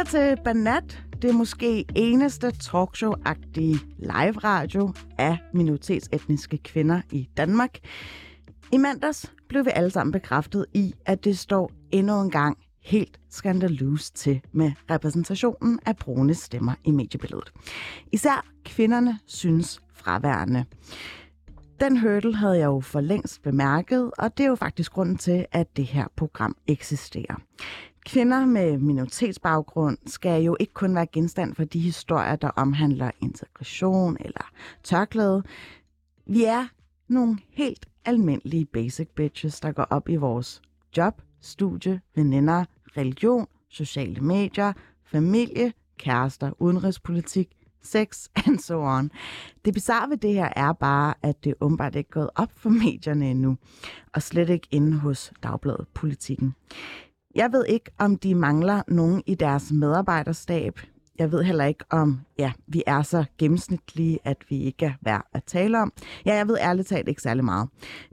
Lytter til Banat, det er måske eneste talkshow-agtige live-radio af minoritetsetniske kvinder i Danmark. I mandags blev vi alle sammen bekræftet i, at det står endnu en gang helt skandaløst til med repræsentationen af brune stemmer i mediebilledet. Især kvinderne synes fraværende. Den hurdle havde jeg jo for længst bemærket, og det er jo faktisk grunden til, at det her program eksisterer. Kvinder med minoritetsbaggrund skal jo ikke kun være genstand for de historier, der omhandler integration eller tørklæde. Vi er nogle helt almindelige basic bitches, der går op i vores job, studie, veninder, religion, sociale medier, familie, kærester, udenrigspolitik, sex and so on. Det bizarre ved det her er bare, at det åbenbart ikke er gået op for medierne endnu, og slet ikke inde hos Dagbladet Politikken. Jeg ved ikke, om de mangler nogen i deres medarbejderstab. Jeg ved heller ikke, om ja, vi er så gennemsnitlige, at vi ikke er værd at tale om. Ja, jeg ved ærligt talt ikke særlig meget.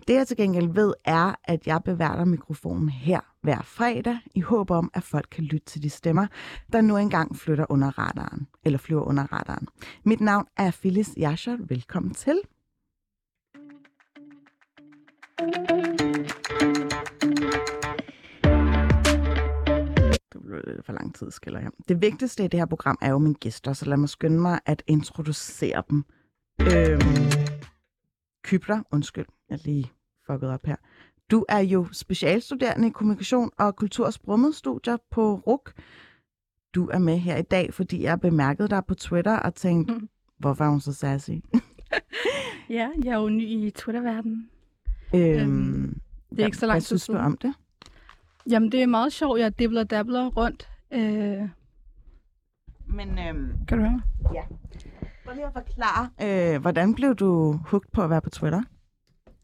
Det jeg til gengæld ved, er, at jeg beværter mikrofonen her hver fredag, i håb om, at folk kan lytte til de stemmer, der nu engang flytter under radaren, eller flyver under radaren. Mit navn er Phyllis Jascher. Velkommen til. For lang tid, skiller jeg. Det vigtigste i det her program er jo mine gæster, så lad mig skynde mig at introducere dem. Øhm, Kybler, undskyld, jeg lige fucket op her. Du er jo specialstuderende i kommunikation og kultursprummet-studier på RUK. Du er med her i dag, fordi jeg bemærkede dig på Twitter og tænkte, mm. hvorfor er hun så sassy? ja, jeg er jo ny i Twitter-verdenen. Øhm, det er ikke så lang tid siden. om det? Jamen, det er meget sjovt. Jeg dibler dabler rundt. Øh, Men øhm, kan du høre mig? prøv lige at forklare, øh, hvordan blev du hooked på at være på Twitter?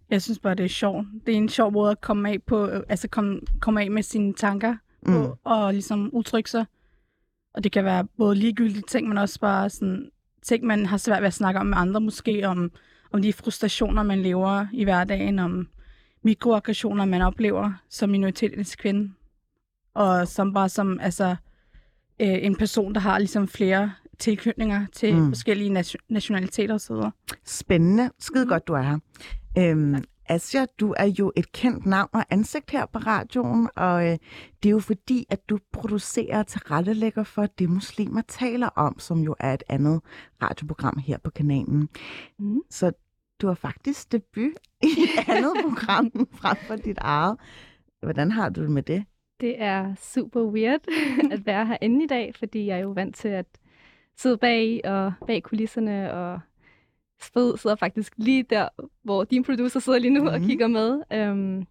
Jeg synes bare, det er sjovt. Det er en sjov måde at komme af på, øh, altså komme, komme af med sine tanker mm. på, og ligesom udtrykke sig. Og det kan være både ligegyldige ting, men også bare sådan ting, man har svært ved at snakke om med andre, måske om, om de frustrationer, man lever i hverdagen, om mikroaggressioner, man oplever som minoritetets kvinde. Og som bare som altså, øh, en person, der har ligesom flere tilknytninger til Mm. mm. forskellige nation- nationaliteter osv. Spændende. Skide Mhm. godt, du er her. Øhm, Asja, du er jo et kendt navn og ansigt her på radioen, og øh, det er jo fordi, at du producerer og tilrettelægger for det, muslimer taler om, som jo er et andet radioprogram her på kanalen. Mhm. Så du har faktisk debut i et andet program frem for dit eget. Hvordan har du det med det? Det er super weird at være herinde i dag, fordi jeg er jo vant til at sidde bag og bag kulisserne og sted, sidder faktisk lige der, hvor din producer sidder lige nu. Mhm. og kigger med. Um,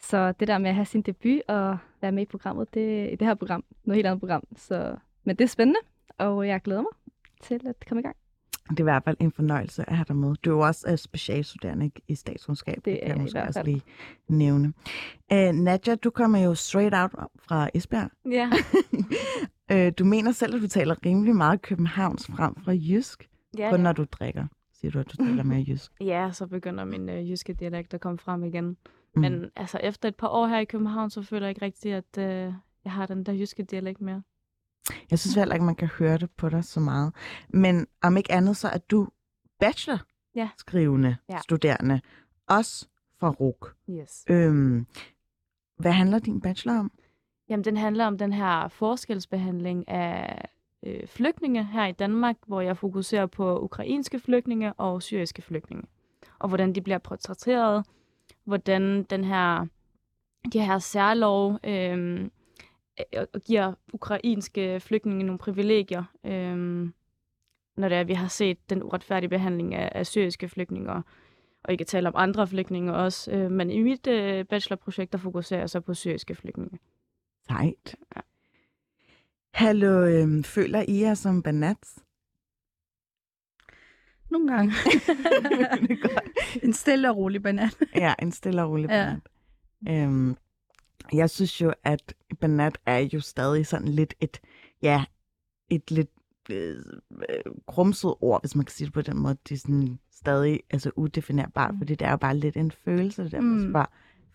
så det der med at have sin debut og være med i programmet, det, i det her program, noget helt andet program. Så, men det er spændende, og jeg glæder mig til at komme i gang. Det er i hvert fald en fornøjelse at have dig med. Du er jo også uh, specialstuderende i statskunskab. Det er kan jeg måske også lige nævne. Uh, Nadja, du kommer jo straight out fra Esbjerg. Ja, Øh, du mener selv, at du taler rimelig meget københavns frem fra jysk, ja, kun ja. når du drikker. Siger du, at du taler mere jysk? ja så begynder min øh, jyske dialekt at komme frem igen. Mm. Men altså, efter et par år her i København, så føler jeg ikke rigtigt, at øh, jeg har den der jyske dialekt mere. Jeg synes heller ikke, man kan høre det på dig så meget. Men om ikke andet, så er du bachelor Ja. skrivende Ja. studerende. Også fra RUK. Yes. Øhm, hvad handler din bachelor om? Jamen, den handler om den her forskelsbehandling af øh, flygtninge her i Danmark, hvor jeg fokuserer på ukrainske flygtninge og syriske flygtninge. Og hvordan de bliver portrætteret, hvordan den her, de her særlov øh, øh, giver ukrainske flygtninge nogle privilegier, øh, når det er, at vi har set den uretfærdige behandling af, af syriske flygtninge, og ikke tale om andre flygtninge også. Øh, men i mit øh, bachelorprojekt, der fokuserer jeg så på syriske flygtninge. Sejt. Hallo, øhm, føler I jer som banats? Nogle gange. en stille og rolig banan. Ja, en stille og rolig Ja. banat. Øhm, jeg synes jo, at banat er jo stadig sådan lidt et, ja, et lidt øh, øh, grumset ord, hvis man kan sige det på den måde. Det er sådan stadig altså, udefinerbart, Mm. fordi det er jo bare lidt en følelse, der Mm. spørger,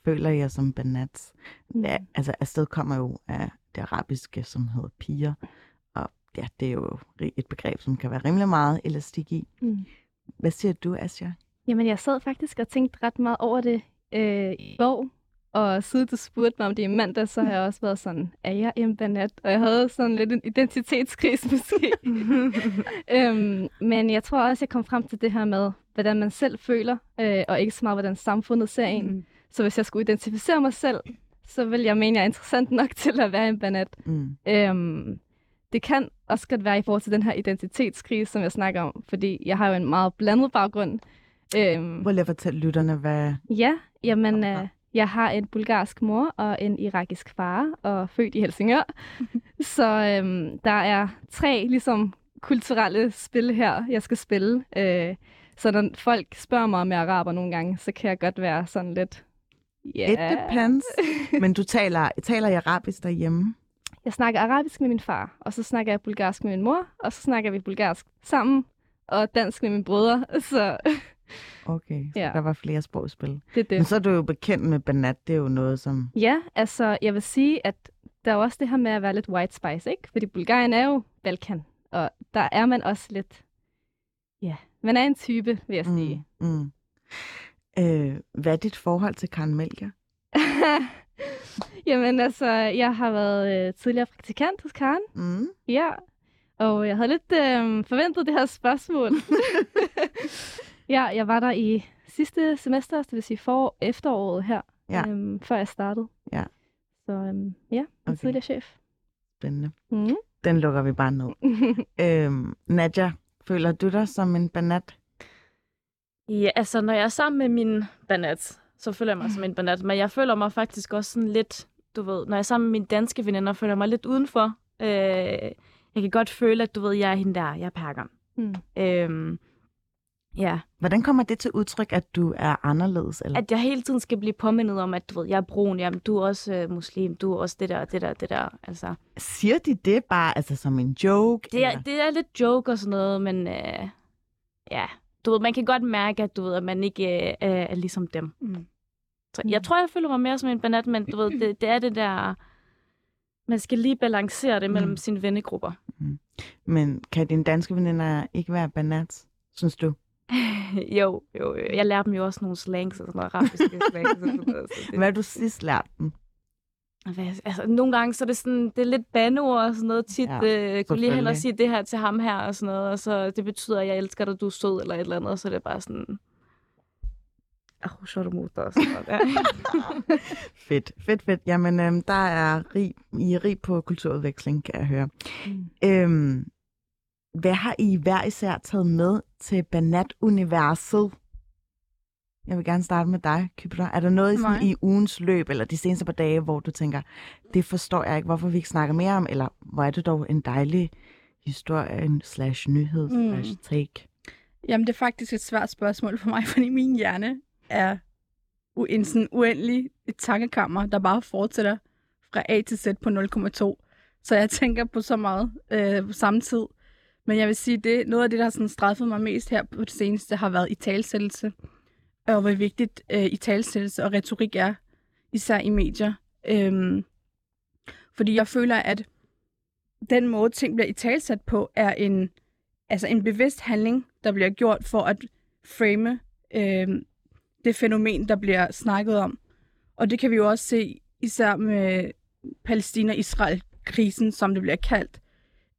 føler jeg som banat? Mm. Ja, altså afsted kommer jo af det arabiske, som hedder piger. Og ja, det er jo et begreb, som kan være rimelig meget elastik i. Mm. Hvad siger du, Asja? Jamen, jeg sad faktisk og tænkte ret meget over det øh, i går, og siden du spurgte mig om det i mandag, så har jeg også været sådan, er jeg en banat? Og jeg havde sådan lidt en identitetskrise måske. øhm, men jeg tror også, jeg kom frem til det her med, hvordan man selv føler, øh, og ikke så meget, hvordan samfundet ser en. Mm. Så hvis jeg skulle identificere mig selv, så vil jeg mene, jeg er interessant nok til at være en banat. Mm. Øhm, det kan også godt være i forhold til den her identitetskrise, som jeg snakker om, fordi jeg har jo en meget blandet baggrund. Øhm, Prøv lige at fortælle lytterne, hvad... Ja, jamen, øh, jeg har en bulgarsk mor og en irakisk far, og født i Helsingør. så øhm, der er tre ligesom kulturelle spil her, jeg skal spille. Øh, så når folk spørger mig, om jeg er araber nogle gange, så kan jeg godt være sådan lidt... Yeah. It depends. Men du taler, taler i arabisk derhjemme? Jeg snakker arabisk med min far, og så snakker jeg bulgarsk med min mor, og så snakker vi bulgarsk sammen, og dansk med mine brødre. Så Okay, så ja. der var flere sprog i spil. Det er det. Men så er du jo bekendt med banat, det er jo noget som... Ja, altså jeg vil sige, at der er også det her med at være lidt white spice, ikke? Fordi Bulgarien er jo Balkan, og der er man også lidt... Ja, man er en type, vil jeg sige. Mm, mm. Øh, hvad er dit forhold til Karen Melker? Jamen altså, jeg har været øh, tidligere praktikant hos Karen. Mm. Ja, og jeg havde lidt øh, forventet det her spørgsmål. Ja, jeg var der i sidste semester, det vil sige for efteråret her, ja. øhm, før jeg startede. Ja. Så øhm, ja, en okay. tidligere chef. Spændende. Mm. Den lukker vi bare ned. øhm, Nadja, føler du dig som en banat? Ja, altså når jeg er sammen med min banat, så føler jeg mig som en banat. Men jeg føler mig faktisk også sådan lidt, du ved, når jeg er sammen med mine danske veninder, føler jeg mig lidt udenfor. Øh, jeg kan godt føle, at du ved, jeg er hende der, jeg er perkeren. Mm. Øhm, Ja. Hvordan kommer det til udtryk, at du er anderledes? Eller? At jeg hele tiden skal blive påmindet om, at du ved, jeg er brun, jamen, du er også øh, muslim, du er også det der, det der, det der. Altså. Siger de det bare altså, som en joke? Det er, det er lidt joke og sådan noget, men øh, ja, du ved, man kan godt mærke, at du ved, at man ikke øh, er ligesom dem. Mm. Så jeg tror, jeg føler mig mere som en banat, men du ved, det, det er det der... Man skal lige balancere det mellem mm. sine vennegrupper. Mm. Men kan dine danske veninder ikke være banat, synes du? jo, jo, jo. Jeg lærte dem jo også nogle slangs og sådan noget, arabiske slangs. Og sådan noget, så det... Hvad har du sidst lært dem? Altså, nogle gange så er det sådan, det er lidt bandeord og sådan noget tit. Ja, øh, kunne lige og sige det her til ham her og sådan noget, og så det betyder, at jeg elsker dig, du er sød eller et eller andet, så det er bare sådan, Åh, så er du motor fedt, fedt, fedt. Jamen, øhm, der er rig, I er rig på kulturudveksling, kan jeg høre. Mm. Øhm, hvad har I hver især taget med til Banat-universet? Jeg vil gerne starte med dig, Kypter. Er der noget sådan, i ugens løb, eller de seneste par dage, hvor du tænker, det forstår jeg ikke, hvorfor vi ikke snakker mere om, eller hvor er det dog en dejlig historie, en slash nyhed, mm. slash take? Jamen, det er faktisk et svært spørgsmål for mig, fordi min hjerne er en sådan uendelig tankekammer, der bare fortsætter fra A til Z på 0,2. Så jeg tænker på så meget øh, på samme tid. Men jeg vil sige, det noget af det, der har sådan straffet mig mest her på det seneste, har været i talsættelse. Og hvor vigtigt øh, i talsættelse og retorik er, især i medier. Øhm, fordi jeg føler, at den måde, ting bliver i talsat på, er en, altså en bevidst handling, der bliver gjort for at frame øh, det fænomen, der bliver snakket om. Og det kan vi jo også se især med Palæstina-Israel-krisen, som det bliver kaldt.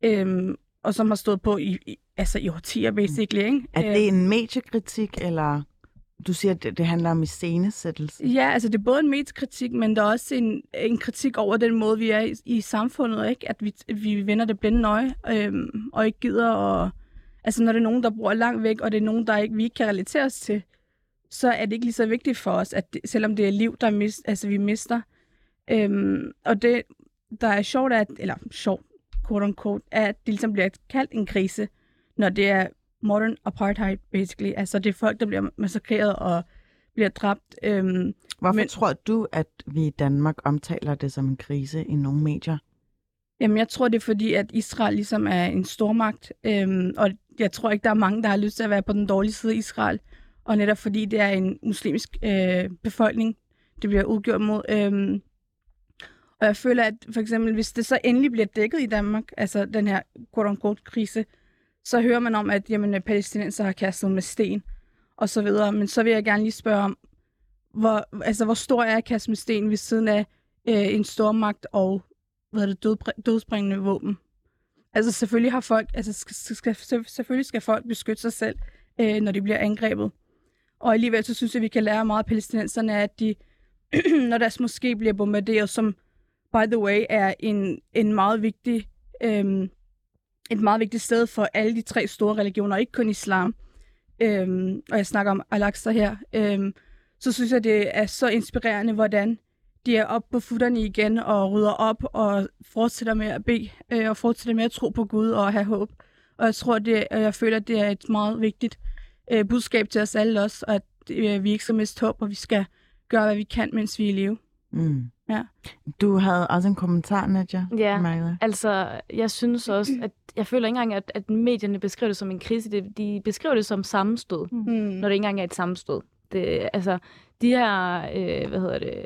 Øhm, og som har stået på i, i altså i årtier, basically. Ikke? Er det en mediekritik, eller du siger, at det, det handler om iscenesættelse? Ja, altså det er både en mediekritik, men der er også en, en kritik over den måde, vi er i, i samfundet, ikke? At vi, vi vender det blinde øje, øhm, og ikke gider og Altså når det er nogen, der bor langt væk, og det er nogen, der ikke, vi ikke kan relatere os til, så er det ikke lige så vigtigt for os, at det, selvom det er liv, der mist, altså, vi mister. Øhm, og det, der er sjovt, at, eller sjovt, quote unquote, at det ligesom bliver kaldt en krise, når det er modern apartheid, basically. Altså, det er folk, der bliver massakreret og bliver dræbt. Øhm, Hvorfor men, tror du, at vi i Danmark omtaler det som en krise i nogle medier? Jamen, jeg tror, det er fordi, at Israel ligesom er en stormagt, øhm, og jeg tror ikke, der er mange, der har lyst til at være på den dårlige side af Israel. Og netop fordi det er en muslimsk øh, befolkning, det bliver udgjort mod. Øhm, Og jeg føler, at for eksempel, hvis det så endelig bliver dækket i Danmark, altså den her quote-unquote-krise, så hører man om, at jamen, palæstinenser har kastet med sten og så videre. Men så vil jeg gerne lige spørge om, hvor, altså, hvor stor er kast kaste med sten ved siden af øh, en stormagt og hvad er det, død, våben? Altså selvfølgelig har folk, altså skal, skal, selvfølgelig skal folk beskytte sig selv, øh, når de bliver angrebet. Og alligevel så synes jeg, at vi kan lære meget af palæstinenserne, at de, når deres moské bliver bombarderet, som by the way er en, en meget vigtig, øhm, et meget vigtigt sted for alle de tre store religioner, ikke kun islam. Øhm, og jeg snakker om Al-Aqsa her. Øhm, så synes jeg, det er så inspirerende, hvordan de er oppe på futterne igen og rydder op og fortsætter med at bede øh, og fortsætter med at tro på Gud og have håb. Og jeg tror, det, og jeg føler, at det er et meget vigtigt øh, budskab til os alle også, og at øh, vi ikke skal miste håb, og vi skal gøre, hvad vi kan, mens vi er i live. Mm. Ja. Du havde også en kommentar, Nadja. Ja, Marla. altså jeg synes også, at jeg føler ikke engang, at, at medierne beskriver det som en krise. De, de beskriver det som sammenstød, mm. når det ikke engang er et sammenstød. Det, altså, de her, øh, hvad hedder det,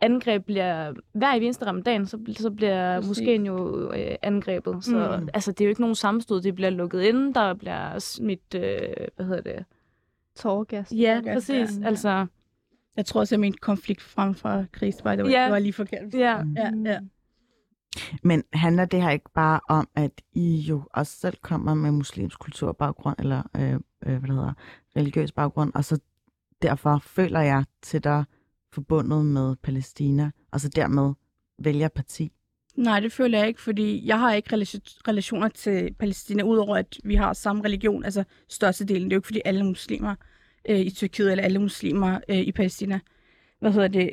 angreb bliver, hver i eneste ramadan, så, så bliver måske jo øh, angrebet. Så mm. altså, det er jo ikke nogen sammenstød, det bliver lukket ind, der bliver smidt, øh, hvad hedder det? Tårgas. Ja, Tårgas, præcis. Ja. Altså, jeg tror også, jeg mente konflikt frem for krig, way. Ja. Det var lige forkert. Ja. Mm. ja, ja. Men handler det her ikke bare om, at I jo også selv kommer med muslimsk kulturbaggrund, eller øh, øh, hvad det hedder, religiøs baggrund, og så derfor føler jeg til dig forbundet med Palæstina, og så dermed vælger parti? Nej, det føler jeg ikke, fordi jeg har ikke relationer til Palæstina, udover at vi har samme religion, altså størstedelen. Det er jo ikke, fordi alle muslimer øh, i Tyrkiet, eller alle muslimer øh, i Palæstina. Hvad hedder det?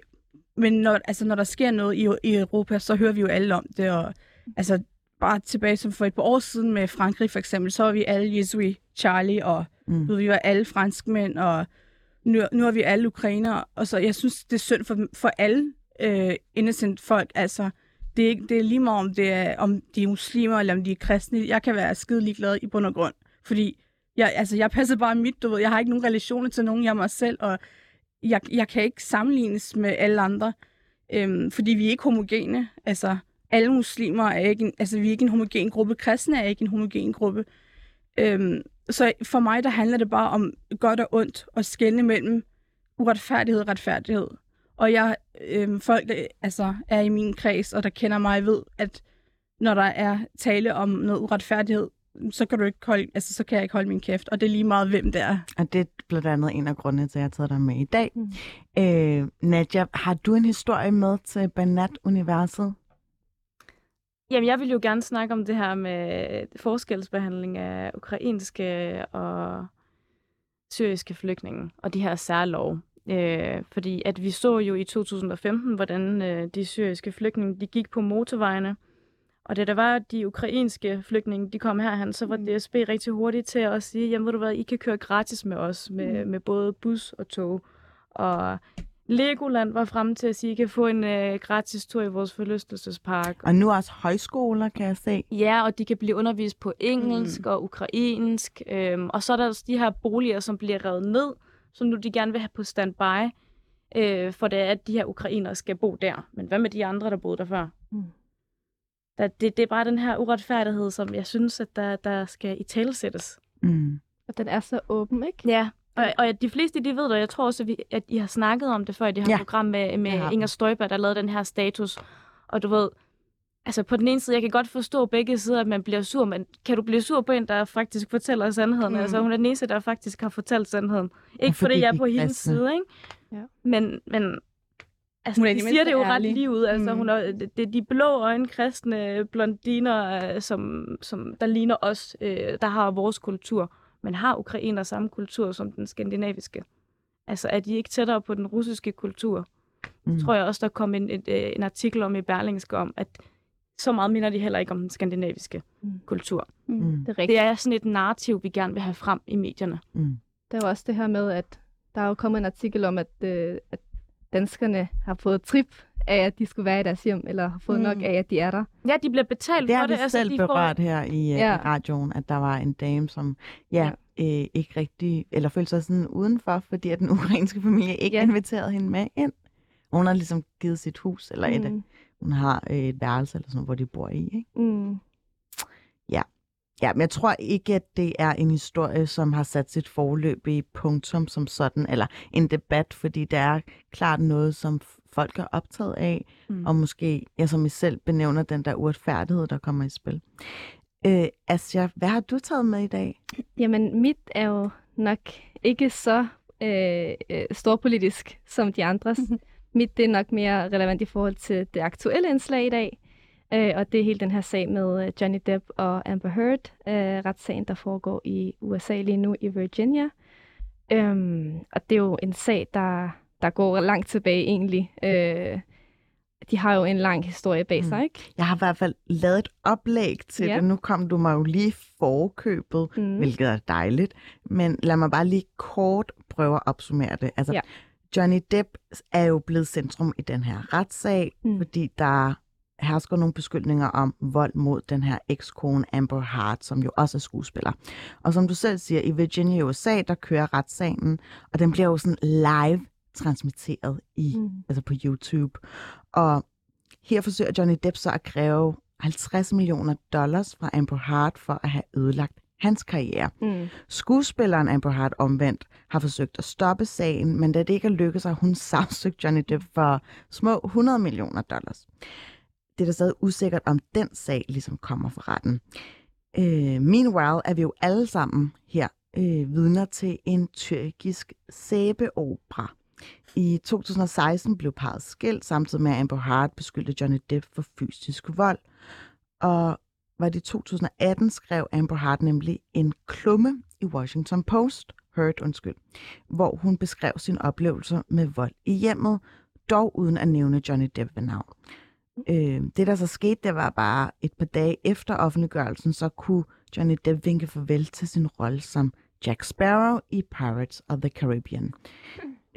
Men når, altså, når der sker noget i, i Europa, så hører vi jo alle om det, og altså, bare tilbage som for et par år siden med Frankrig for eksempel, så var vi alle Jesui, Charlie, og mm. vi var alle franskmænd, og nu, nu er vi alle ukrainere, og så jeg synes, det er synd for, for alle øh, innocent folk, altså, det er, ikke, det er lige meget, om, det er, om de er muslimer, eller om de er kristne. Jeg kan være skide ligeglad i bund og grund, fordi jeg, altså, jeg passer bare mit, du ved. Jeg har ikke nogen relationer til nogen, jeg mig selv, og jeg, jeg kan ikke sammenlignes med alle andre, øhm, fordi vi er ikke homogene. Altså, alle muslimer er ikke en, altså, vi er ikke en homogen gruppe. Kristne er ikke en homogen gruppe. Øhm, så for mig, der handler det bare om godt og ondt, og skælne mellem uretfærdighed og retfærdighed. Og jeg, øhm, folk, der altså, er i min kreds, og der kender mig, ved, at når der er tale om noget uretfærdighed, så kan du ikke holde, altså, så kan jeg ikke holde min kæft, og det er lige meget, hvem det er. Og det er blandt andet en af grundene til, at jeg har taget dig med i dag. Mm. Øh, Nadja, har du en historie med til Banat-universet? Jamen, jeg vil jo gerne snakke om det her med forskelsbehandling af ukrainske og syriske flygtninge, og de her særlov. Øh, fordi at vi så jo i 2015, hvordan øh, de syriske flygtninge de gik på motorvejene, og det der var, de ukrainske flygtninge, de kom herhen, så var mm. DSB rigtig hurtigt til at sige, jamen ved du hvad, I kan køre gratis med os, med, mm. med både bus og tog. Og Legoland var frem til at sige, at I kan få en øh, gratis tur i vores forlystelsespark. Og nu også højskoler, kan jeg se. Ja, og de kan blive undervist på engelsk mm. og ukrainsk. Øhm, og så er der også de her boliger, som bliver revet ned, som nu de gerne vil have på standby, øh, for det er, at de her ukrainere skal bo der. Men hvad med de andre, der boede der før? Mm. Der, det, det er bare den her uretfærdighed, som jeg synes, at der, der skal i talesættes. Mm. Og den er så åben, ikke? Ja, og, og de fleste, de ved det, og jeg tror også, at, vi, at I har snakket om det før i det her ja. program med, med ja. Inger Støjberg, der lavede den her status. Og du ved, altså på den ene side, jeg kan godt forstå begge sider, at man bliver sur, men kan du blive sur på en, der faktisk fortæller sandheden? Mm. Altså hun er den eneste, der faktisk har fortalt sandheden. Ikke fordi, fordi jeg er på hendes side, ikke? Ja. Men, men Altså, hun er de siger det jo ærlig. ret lige ud. Altså, mm. hun er, det, er de blå øjne kristne blondiner, øh, som, som der ligner os, øh, der har vores kultur. Men har ukrainer samme kultur som den skandinaviske? Altså, er de ikke tættere på den russiske kultur? Mm. Det tror jeg også, der kom en, et, øh, en artikel om i Berlingske om, at så meget minder de heller ikke om den skandinaviske mm. kultur. Mm. mm. Det, er det er sådan et narrativ, vi gerne vil have frem i medierne. Mm. Der er også det her med, at der er jo kommet en artikel om, at, øh, at danskerne har fået trip af, at de skulle være i deres hjem, eller har fået mm. nok af, at de er der. Ja, de bliver betalt det for det. Det har vi selv altså, berørt får... her i, uh, ja. i radioen, at der var en dame, som ja, ja. Øh, ikke rigtig, eller følte sig sådan udenfor, fordi at den ukrainske familie ikke ja. inviterede hende med ind. Hun har ligesom givet sit hus, eller mm. et hun har øh, et værelse eller sådan hvor de bor i. Ikke? Mm. Ja, men jeg tror ikke, at det er en historie, som har sat sit forløb i punktum som sådan, eller en debat, fordi det er klart noget, som folk er optaget af, mm. og måske, ja, som I selv benævner, den der uretfærdighed, der kommer i spil. Øh, Asja, hvad har du taget med i dag? Jamen, mit er jo nok ikke så øh, øh, storpolitisk som de andres. mit det er nok mere relevant i forhold til det aktuelle indslag i dag. Øh, og det er hele den her sag med øh, Johnny Depp og Amber Heard, øh, retssagen, der foregår i USA lige nu i Virginia. Øhm, og det er jo en sag, der, der går langt tilbage egentlig. Øh, de har jo en lang historie bag sig, ikke? Jeg har i hvert fald lavet et oplæg til Ja. det. Nu kom du mig jo lige forkøbet, Mm. mm. hvilket er dejligt. Men lad mig bare lige kort prøve at opsummere det. Altså, Ja. Johnny Depp er jo blevet centrum i den her retssag, Mm. mm. fordi der hersker nogle beskyldninger om vold mod den her ekskone Amber Heard, som jo også er skuespiller. Og som du selv siger, i Virginia i USA, der kører retssagen, og den bliver jo sådan live transmitteret i, Mm. altså på YouTube. Og her forsøger Johnny Depp så at kræve 50 millioner dollars fra Amber Heard for at have ødelagt hans karriere. Mm. Skuespilleren Amber Heard omvendt har forsøgt at stoppe sagen, men da det ikke er lykkedes, har hun sagsøgt Johnny Depp for små 100 millioner dollars. Det er da stadig usikkert, om den sag ligesom kommer for retten. Øh, meanwhile er vi jo alle sammen her øh, vidner til en tyrkisk sæbeopera. I 2016 blev parret skilt, samtidig med at Amber Heard beskyldte Johnny Depp for fysisk vold. Og var det i 2018 skrev Amber Heard nemlig en klumme i Washington Post, Heard undskyld, hvor hun beskrev sin oplevelse med vold i hjemmet, dog uden at nævne Johnny Depp ved navn. Øh, det, der så skete, det var bare et par dage efter offentliggørelsen, så kunne Johnny Depp vinke farvel til sin rolle som Jack Sparrow i Pirates of the Caribbean.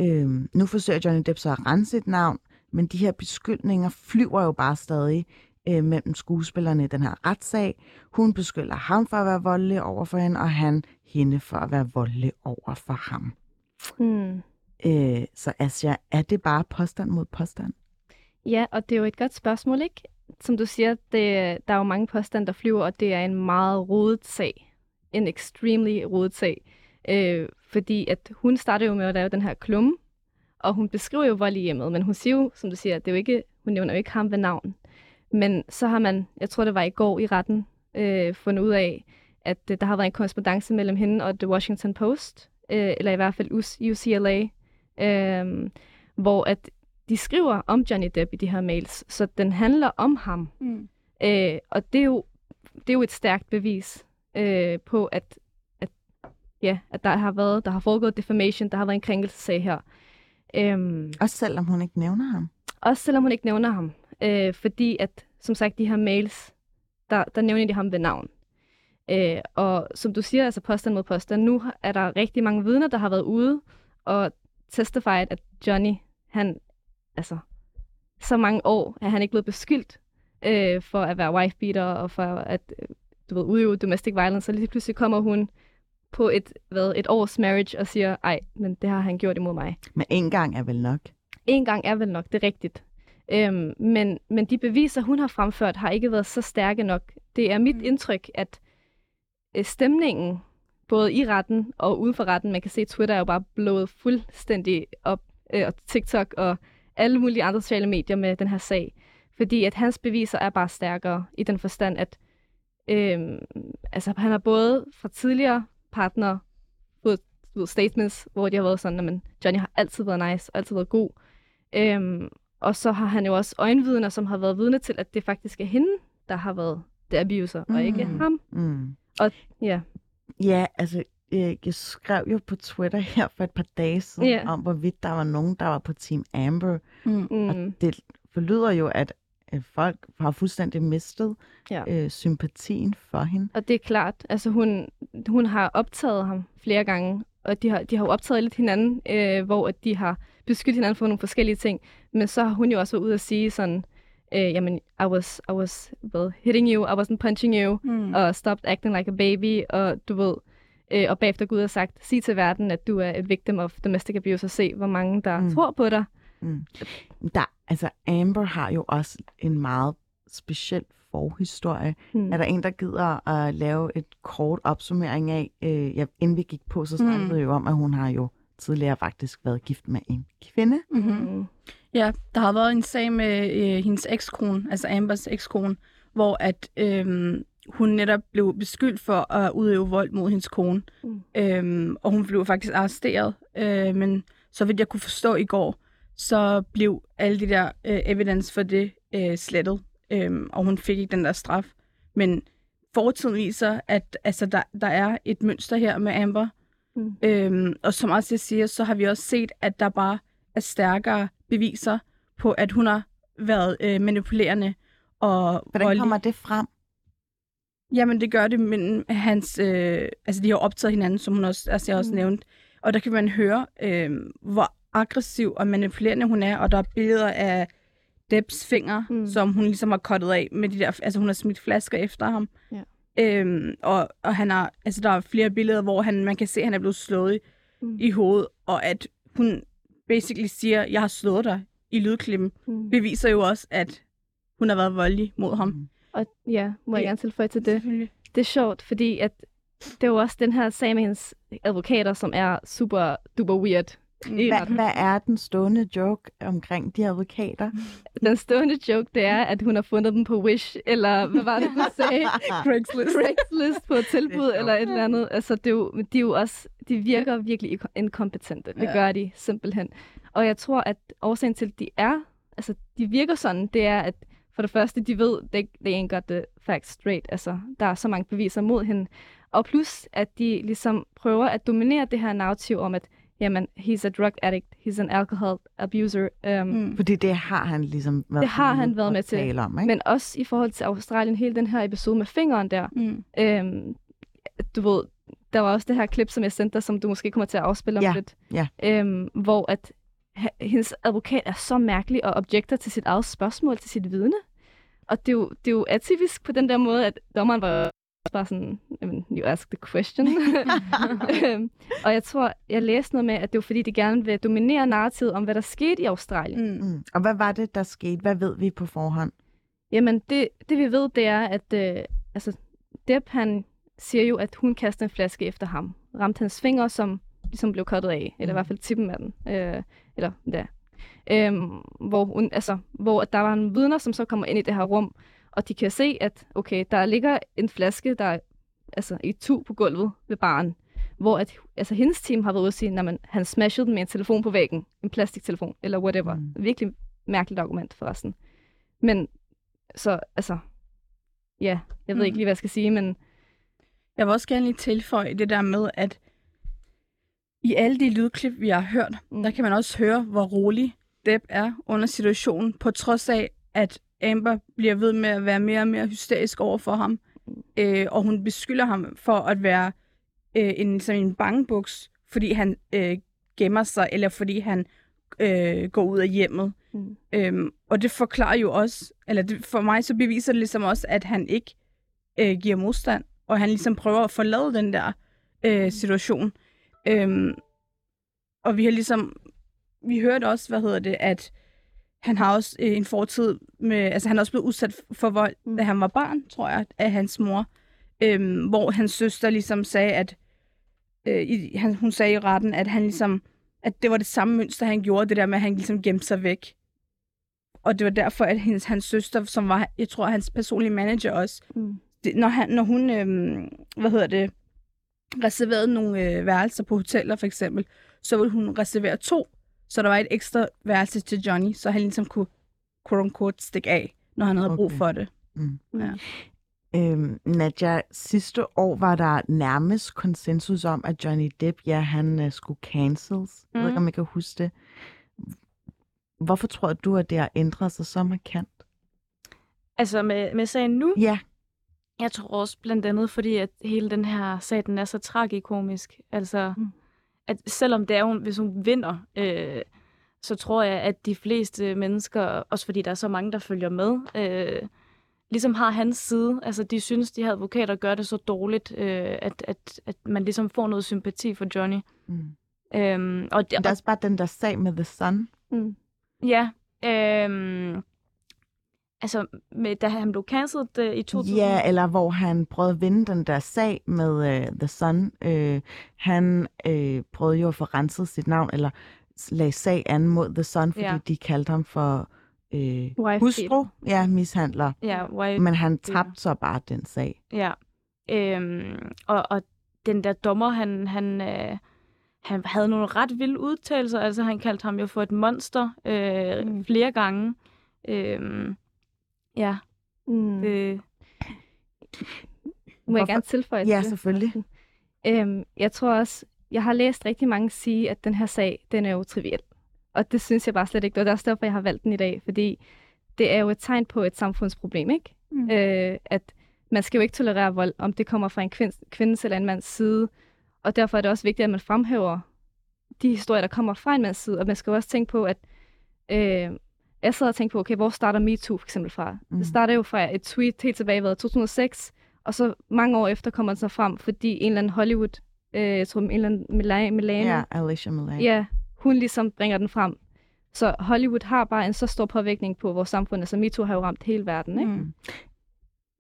Øh, nu forsøger Johnny Depp så at rense sit navn, men de her beskyldninger flyver jo bare stadig øh, mellem skuespillerne i den her retssag. Hun beskylder ham for at være voldelig over for hende, og han hende for at være voldelig over for ham. Mm. Øh, så Asja, er det bare påstand mod påstand? Ja, og det er jo et godt spørgsmål, ikke? Som du siger, det, der er jo mange påstande, der flyver, og det er en meget rodet sag. En extremely rodet sag. Øh, fordi at hun startede jo med at lave den her klumme, og hun beskriver jo vold i hjemmet, men hun siger jo, som du siger, det er jo ikke, hun nævner jo ikke ham ved navn. Men så har man, jeg tror det var i går i retten, øh, fundet ud af, at øh, der har været en korrespondence mellem hende og The Washington Post, øh, eller i hvert fald UCLA, øh, hvor at de skriver om Johnny Depp i de her mails, så den handler om ham. Mm. Øh, og det er, jo, det er jo et stærkt bevis øh, på, at, ja, at der har været, der har foregået defamation, der har været en krænkelsesag her. Øhm, Også selvom hun ikke nævner ham. også selvom hun ikke nævner ham. Øh, fordi at, som sagt, de her mails, der, der nævner de ham ved navn. Øh, og som du siger, altså påstand mod påstand, nu er der rigtig mange vidner, der har været ude og testified, at Johnny, han, altså, så mange år er han ikke blevet beskyldt øh, for at være wifebeater og for at, øh, du ved, udøve domestic violence, og lige pludselig kommer hun på et, hvad, et års marriage og siger, ej, men det har han gjort imod mig Men en gang er vel nok. en gang er vel nok det er rigtigt. Øhm, men, men de beviser, hun har fremført, har ikke været så stærke nok. Det er mit Mm. indtryk, at øh, stemningen, både i retten og uden for retten, man kan se, Twitter er jo bare blået fuldstændig op, øh, og TikTok og alle mulige andre sociale medier med den her sag. Fordi at hans beviser er bare stærkere i den forstand, at øhm, altså, han har både fra tidligere partner fået statements, hvor de har været sådan, at Johnny har altid været nice og altid været god. Øhm, og så har han jo også øjenvidner, som har været vidne til, at det faktisk er hende, der har været the abuser, mm. og ikke Mm. ham. Mm. Ja. Ja, altså, øh, jeg skrev jo på Twitter her for et par dage siden, Ja. om hvorvidt der var nogen, der var på Team Amber. Mm. Mm. Og det forlyder jo, at øh, folk har fuldstændig mistet Ja. øh, sympatien for hende. Og det er klart, altså hun, hun har optaget ham flere gange, og de har, de har jo optaget lidt hinanden, øh, hvor at de har beskyldt hinanden for nogle forskellige ting. Men så har hun jo også været ude at sige sådan, øh, jamen, I was, I was well, hitting you, I wasn't punching you, Mm. og stopped acting like a baby, og du ved, øh, og bagefter gå ud og sagt, sig til verden, at du er et victim of domestic abuse, og se, hvor mange, der mm. tror på dig. Mm. Der, altså Amber har jo også en meget speciel forhistorie. Hmm. Er der en, der gider at lave et kort opsummering af, øh, ja, inden vi gik på, så snakkede Mm. vi jo om, at hun har jo tidligere faktisk været gift med en kvinde. Mm-hmm. Mm. Ja, der har været en sag med øh, hendes ekskone, altså Ambers ekskone, hvor at øh, hun netop blev beskyldt for at udøve vold mod hendes kone. Mm. Øhm, og hun blev faktisk arresteret. Øh, men så vidt jeg kunne forstå i går, så blev alle de der øh, evidence for det øh, slettet. Øh, og hun fik ikke den der straf. Men fortiden viser, at altså, der, der er et mønster her med Amber. Mm. Øhm, og som også jeg siger, så har vi også set, at der bare er stærkere beviser på, at hun har været øh, manipulerende og Hvordan voldelig. kommer det frem? Jamen, det gør det, men hans, øh, altså, de har optaget hinanden, som hun også, altså, jeg også Mm. nævnte. Og der kan man høre, øh, hvor aggressiv og manipulerende hun er, og der er billeder af Debs fingre, Mm. som hun ligesom har kottet af med de der, altså hun har smidt flasker efter ham. Ja. Øhm, og, og han har, altså der er flere billeder, hvor han, man kan se, at han er blevet slået i, Mm. i hovedet, og at hun basically siger, jeg har slået dig i lydklippen, Mm. beviser jo også, at hun har været voldelig mod ham. Mm. Og ja, må jeg Det- gerne tilføje til det. Selvfølgelig. Det er sjovt, fordi at det er jo også den her sag med hendes advokater, som er super duper weird. I Hvad, er den stående joke omkring de advokater? Den stående joke, det er, at hun har fundet dem på Wish, eller hvad var det, du sagde? Craigslist. Craigslist på et tilbud eller et eller andet. Altså, det er jo, de er jo også, de virker virkelig inkompetente. Det Ja. gør de simpelthen. Og jeg tror, at årsagen til, at de er, altså, de virker sådan, det er, at for det første, de ved, they, they ain't got the facts straight. Altså, der er så mange beviser mod hende. Og plus, at de ligesom prøver at dominere det her narrativ om, at jamen, he's a drug addict, he's an alcohol abuser. Um, Mm. Fordi det har han ligesom været Det har han været med til. tale om, ikke? Men også i forhold til Australien, hele den her episode med fingeren der, Mm. Øhm, du ved, der var også det her klip, som jeg sendte dig, som du måske kommer til at afspille om Ja, lidt. ja. Øhm, hvor at hendes advokat er så mærkelig og objekter til sit eget spørgsmål, til sit vidne. Og det er, jo, det er jo atypisk på den der måde, at dommeren var bare sådan, "Jamen, you ask the question. øhm, og jeg tror, jeg læste noget med, at det var fordi, de gerne vil dominere narrativet om, hvad der skete i Australien. Mm. Mm. Og hvad var det, der skete? Hvad ved vi på forhånd? Jamen, det, det vi ved, det er, at øh, altså, Depp, han siger jo, at hun kastede en flaske efter ham. Ramte hans fingre, som ligesom blev kottet af. Eller i Mm. hvert fald tippen af den. Øh, eller ja. Øhm, hvor, hun, altså, hvor der var en vidner, som så kommer ind i det her rum, og de kan se, at okay, der ligger en flaske, der er altså, i tu på gulvet ved baren, hvor at, altså, hendes team har været ude og sige, at han smashede den med en telefon på væggen, en plastiktelefon, eller whatever. Mm. Virkelig mærkeligt argument forresten. Men så, altså, ja, jeg ved Mm. ikke lige, hvad jeg skal sige, men Jeg vil også gerne lige tilføje det der med, at i alle de lydklip, vi har hørt, Mm. mm. der kan man også høre, hvor rolig Deb er under situationen, på trods af, at Amber bliver ved med at være mere og mere hysterisk over for ham. Mm. Øh, og hun beskylder ham for at være øh, en, som en bangebuks, fordi han øh, gemmer sig, eller fordi han øh, går ud af hjemmet. mm. Øhm, og det forklarer jo også, eller det, for mig så beviser det ligesom også, at han ikke øh, giver modstand, og han ligesom prøver at forlade den der øh, situation. Øhm, og vi har ligesom, vi hørte også, hvad hedder det, at han har også øh, en fortid med, altså han er også blevet udsat for vold, Mm. da han var barn, tror jeg, af hans mor. Øhm, hvor hans søster ligesom sagde, at øh, i, han, hun sagde i retten, at han ligesom, at det var det samme mønster, han gjorde, det der med, at han ligesom gemte sig væk. Og det var derfor, at hendes, hans søster, som var, jeg tror, hans personlige manager også, Mm. det, når, han, når hun, øhm, hvad hedder det, reserverede nogle øh, værelser på hoteller for eksempel, så ville hun reservere to, så der var et ekstra værelse til Johnny, så han ligesom kunne, quote unquote, stikke af, når han havde okay. brug for det. Mm. Ja. Øhm, Nadja, sidste år var der nærmest konsensus om, at Johnny Depp, ja, han uh, skulle cancels. Jeg ved ikke, om I kan huske det. Hvorfor tror du, at det har ændret sig så markant? Altså med, med sagen nu, Ja, jeg tror også blandt andet, fordi at hele den her sag, den er så tragikomisk. Altså, Mm. At selvom det er, hun, hvis hun vinder, øh, så tror jeg, at de fleste mennesker, også fordi der er så mange, der følger med, øh, ligesom har hans side. Altså, de synes, de her advokater gør det så dårligt, øh, at, at, at man ligesom får noget sympati for Johnny. mm. Øhm, og, det, der er også bare den der sag med The Sun. Mm. Ja, Øhm, altså, med, da han blev cancelled uh, i 2000. Ja, eller hvor han prøvede at vinde den der sag med uh, The Sun. Uh, han uh, prøvede jo at få renset sit navn, eller lagde sag an mod The Sun, fordi Ja. de kaldte ham for Wife hustru, ja, mishandler. Ja, Men han tabte så bare den sag. Ja. Øhm, og, og den der dommer, han, han, øh, han havde nogle ret vilde udtalelser. Altså, han kaldte ham jo for et monster øh, Mm. flere gange. Øhm, ja, Mm. det, Må jeg Hvorfor- gerne tilføje Ja, til det? selvfølgelig. Øhm, jeg tror også, jeg har læst rigtig mange sige, at den her sag, den er jo triviel. Og det synes jeg bare slet ikke. Det er også derfor, jeg har valgt den i dag. Fordi det er jo et tegn på et samfundsproblem, ikke? Mm. Øh, at man skal jo ikke tolerere vold, om det kommer fra en kvindes, kvindes eller en mands side. Og derfor er det også vigtigt, at man fremhæver de historier, der kommer fra en mands side. Og man skal jo også tænke på, at øh, jeg sidder og tænker på, okay, hvor starter MeToo for eksempel fra? Mm. Det starter jo fra et tweet helt tilbage i 2006, og så mange år efter kommer den så frem, fordi en eller anden Hollywood, øh, jeg tror en eller anden Milane Ja, Alicia Milano. ja, hun ligesom bringer den frem. Så Hollywood har bare en så stor påvirkning på vores samfund, altså MeToo har jo ramt hele verden, ikke? Mm.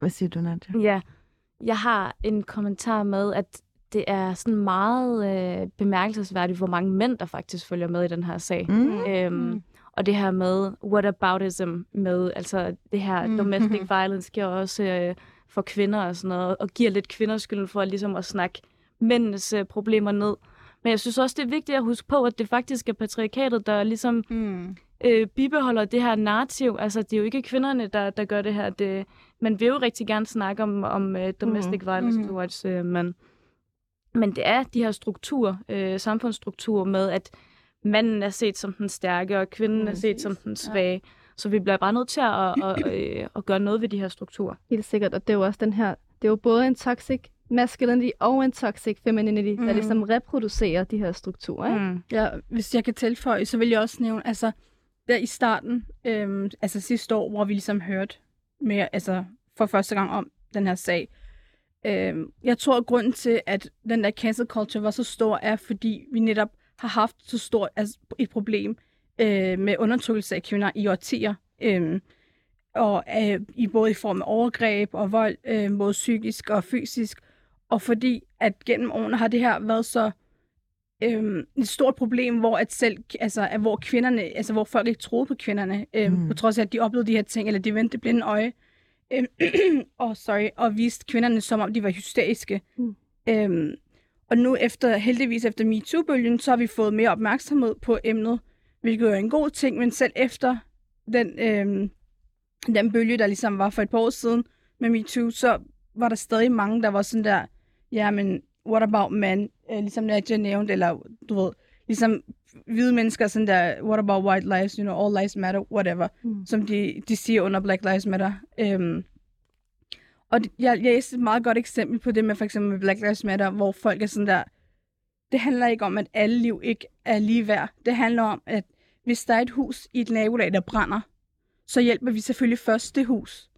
Hvad siger du, Nadia? ja. Jeg har en kommentar med, at det er sådan meget øh, bemærkelsesværdigt, hvor mange mænd, der faktisk følger med i den her sag. Mm. Øhm, Mm. Og det her med whataboutism, med altså det her Mm. domestic violence, giver også øh, for kvinder og sådan noget, og giver lidt kvinder skylden for ligesom at snakke mændenes øh, problemer ned. Men jeg synes også, det er vigtigt at huske på, at det faktisk er patriarkatet, der ligesom Mm. øh, bibeholder det her narrativ. Altså, det er jo ikke kvinderne, der, der gør det her. Det, man vil jo rigtig gerne snakke om, om uh, domestic Mhm. violence Mhm. towards uh, men, men det er de her strukturer, øh, samfundsstrukturer med, at manden er set som den stærke, og kvinden er set som den svage. Så vi bliver bare nødt til at, at, at, at gøre noget ved de her strukturer. Helt sikkert, og det er jo også den her, det er jo både en toxic masculinity og en toxic femininity, mm. der Mhm. ligesom reproducerer de her strukturer, ikke? Mm. Ja, hvis jeg kan tilføje, så vil jeg også nævne, altså, der i starten, øhm, altså sidste år, hvor vi ligesom hørte mere, altså for første gang om den her sag, øhm, jeg tror, at grunden til, at den der cancel culture var så stor, er, fordi vi netop har haft så stort altså, et problem øh, med undertrykkelse af kvinder i årtier. Øhm, og øh, i både i form af overgreb og vold, øh, både psykisk og fysisk. Og fordi, at gennem årene har det her været så øhm, et stort problem, hvor at selv, altså, at hvor kvinderne, altså hvor folk ikke troede på kvinderne, øhm, Mm. på trods af, at de oplevede de her ting, eller de vendte blinde øje, øhm, oh, sorry, og viste kvinderne, som om de var hysteriske. Mm. Øhm, og nu efter, heldigvis efter MeToo-bølgen, så har vi fået mere opmærksomhed på emnet, hvilket er en god ting, men selv efter den, øhm, den bølge, der ligesom var for et par år siden med MeToo, så var der stadig mange, der var sådan der, ja, men what about men? Øh, ligesom Nadia nævnte, eller du ved, ligesom hvide mennesker sådan der, what about white lives, you know, all lives matter, whatever, Mm. som de, de siger under Black Lives Matter. Øhm, og jeg, jeg læste et meget godt eksempel på det med for eksempel Black Lives Matter, hvor folk er sådan der, det handler ikke om, at alle liv ikke er lige værd. Det handler om, at hvis der er et hus i et nabolag, der brænder, så hjælper vi selvfølgelig først det hus.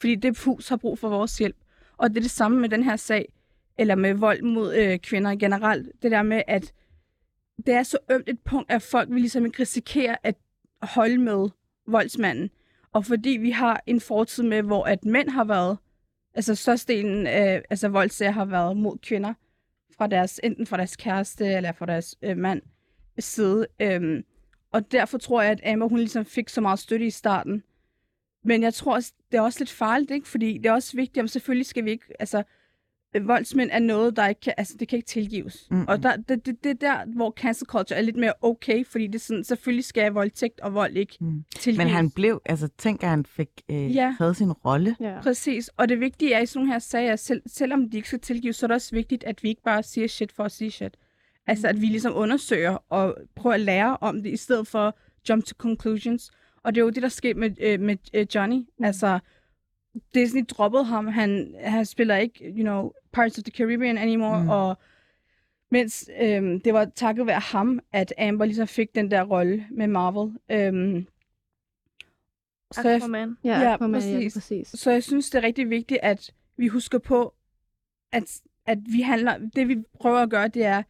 Fordi det hus har brug for vores hjælp. Og det er det samme med den her sag, eller med vold mod øh, kvinder generelt. Det der med, at det er så ømt et punkt, at folk vil ligesom ikke risikere at holde med voldsmanden. Og fordi vi har en fortid med, hvor at mænd har været, altså størstedelen af altså voldssager har været mod kvinder, fra deres, enten fra deres kæreste eller fra deres øh, mand side. Øhm, og derfor tror jeg, at Amber hun ligesom fik så meget støtte i starten. Men jeg tror også, det er også lidt farligt, ikke? Fordi det er også vigtigt, om selvfølgelig skal vi ikke, altså, voldsmænd er noget, der ikke kan, altså, det kan ikke tilgives. Mm-mm. Og der, det, det, det er der, hvor cancel culture er lidt mere okay, fordi det er sådan, selvfølgelig skal voldtægt og vold ikke Mm. tilgives. Men han blev, altså tænk, at han fik øh, Ja. taget sin rolle. Ja. Præcis, og det vigtige er i sådan nogle her sager, at selv, selvom de ikke skal tilgives, så er det også vigtigt, at vi ikke bare siger shit for at sige shit. Altså, at vi ligesom undersøger og prøver at lære om det, i stedet for jump to conclusions. Og det er jo det, der skete med, øh, med øh, Johnny. Mm. Altså, Disney droppede ham. Han, han spiller ikke, you know, Pirates of the Caribbean anymore. Mm. Og mens øhm, det var takket være ham, at Amber ligesom fik den der rolle med Marvel. Øhm, så jeg. Ja, Ja, Aquaman, ja, præcis. præcis. så jeg synes, det er rigtig vigtigt, at vi husker på, at, at vi handler, det vi prøver at gøre, det er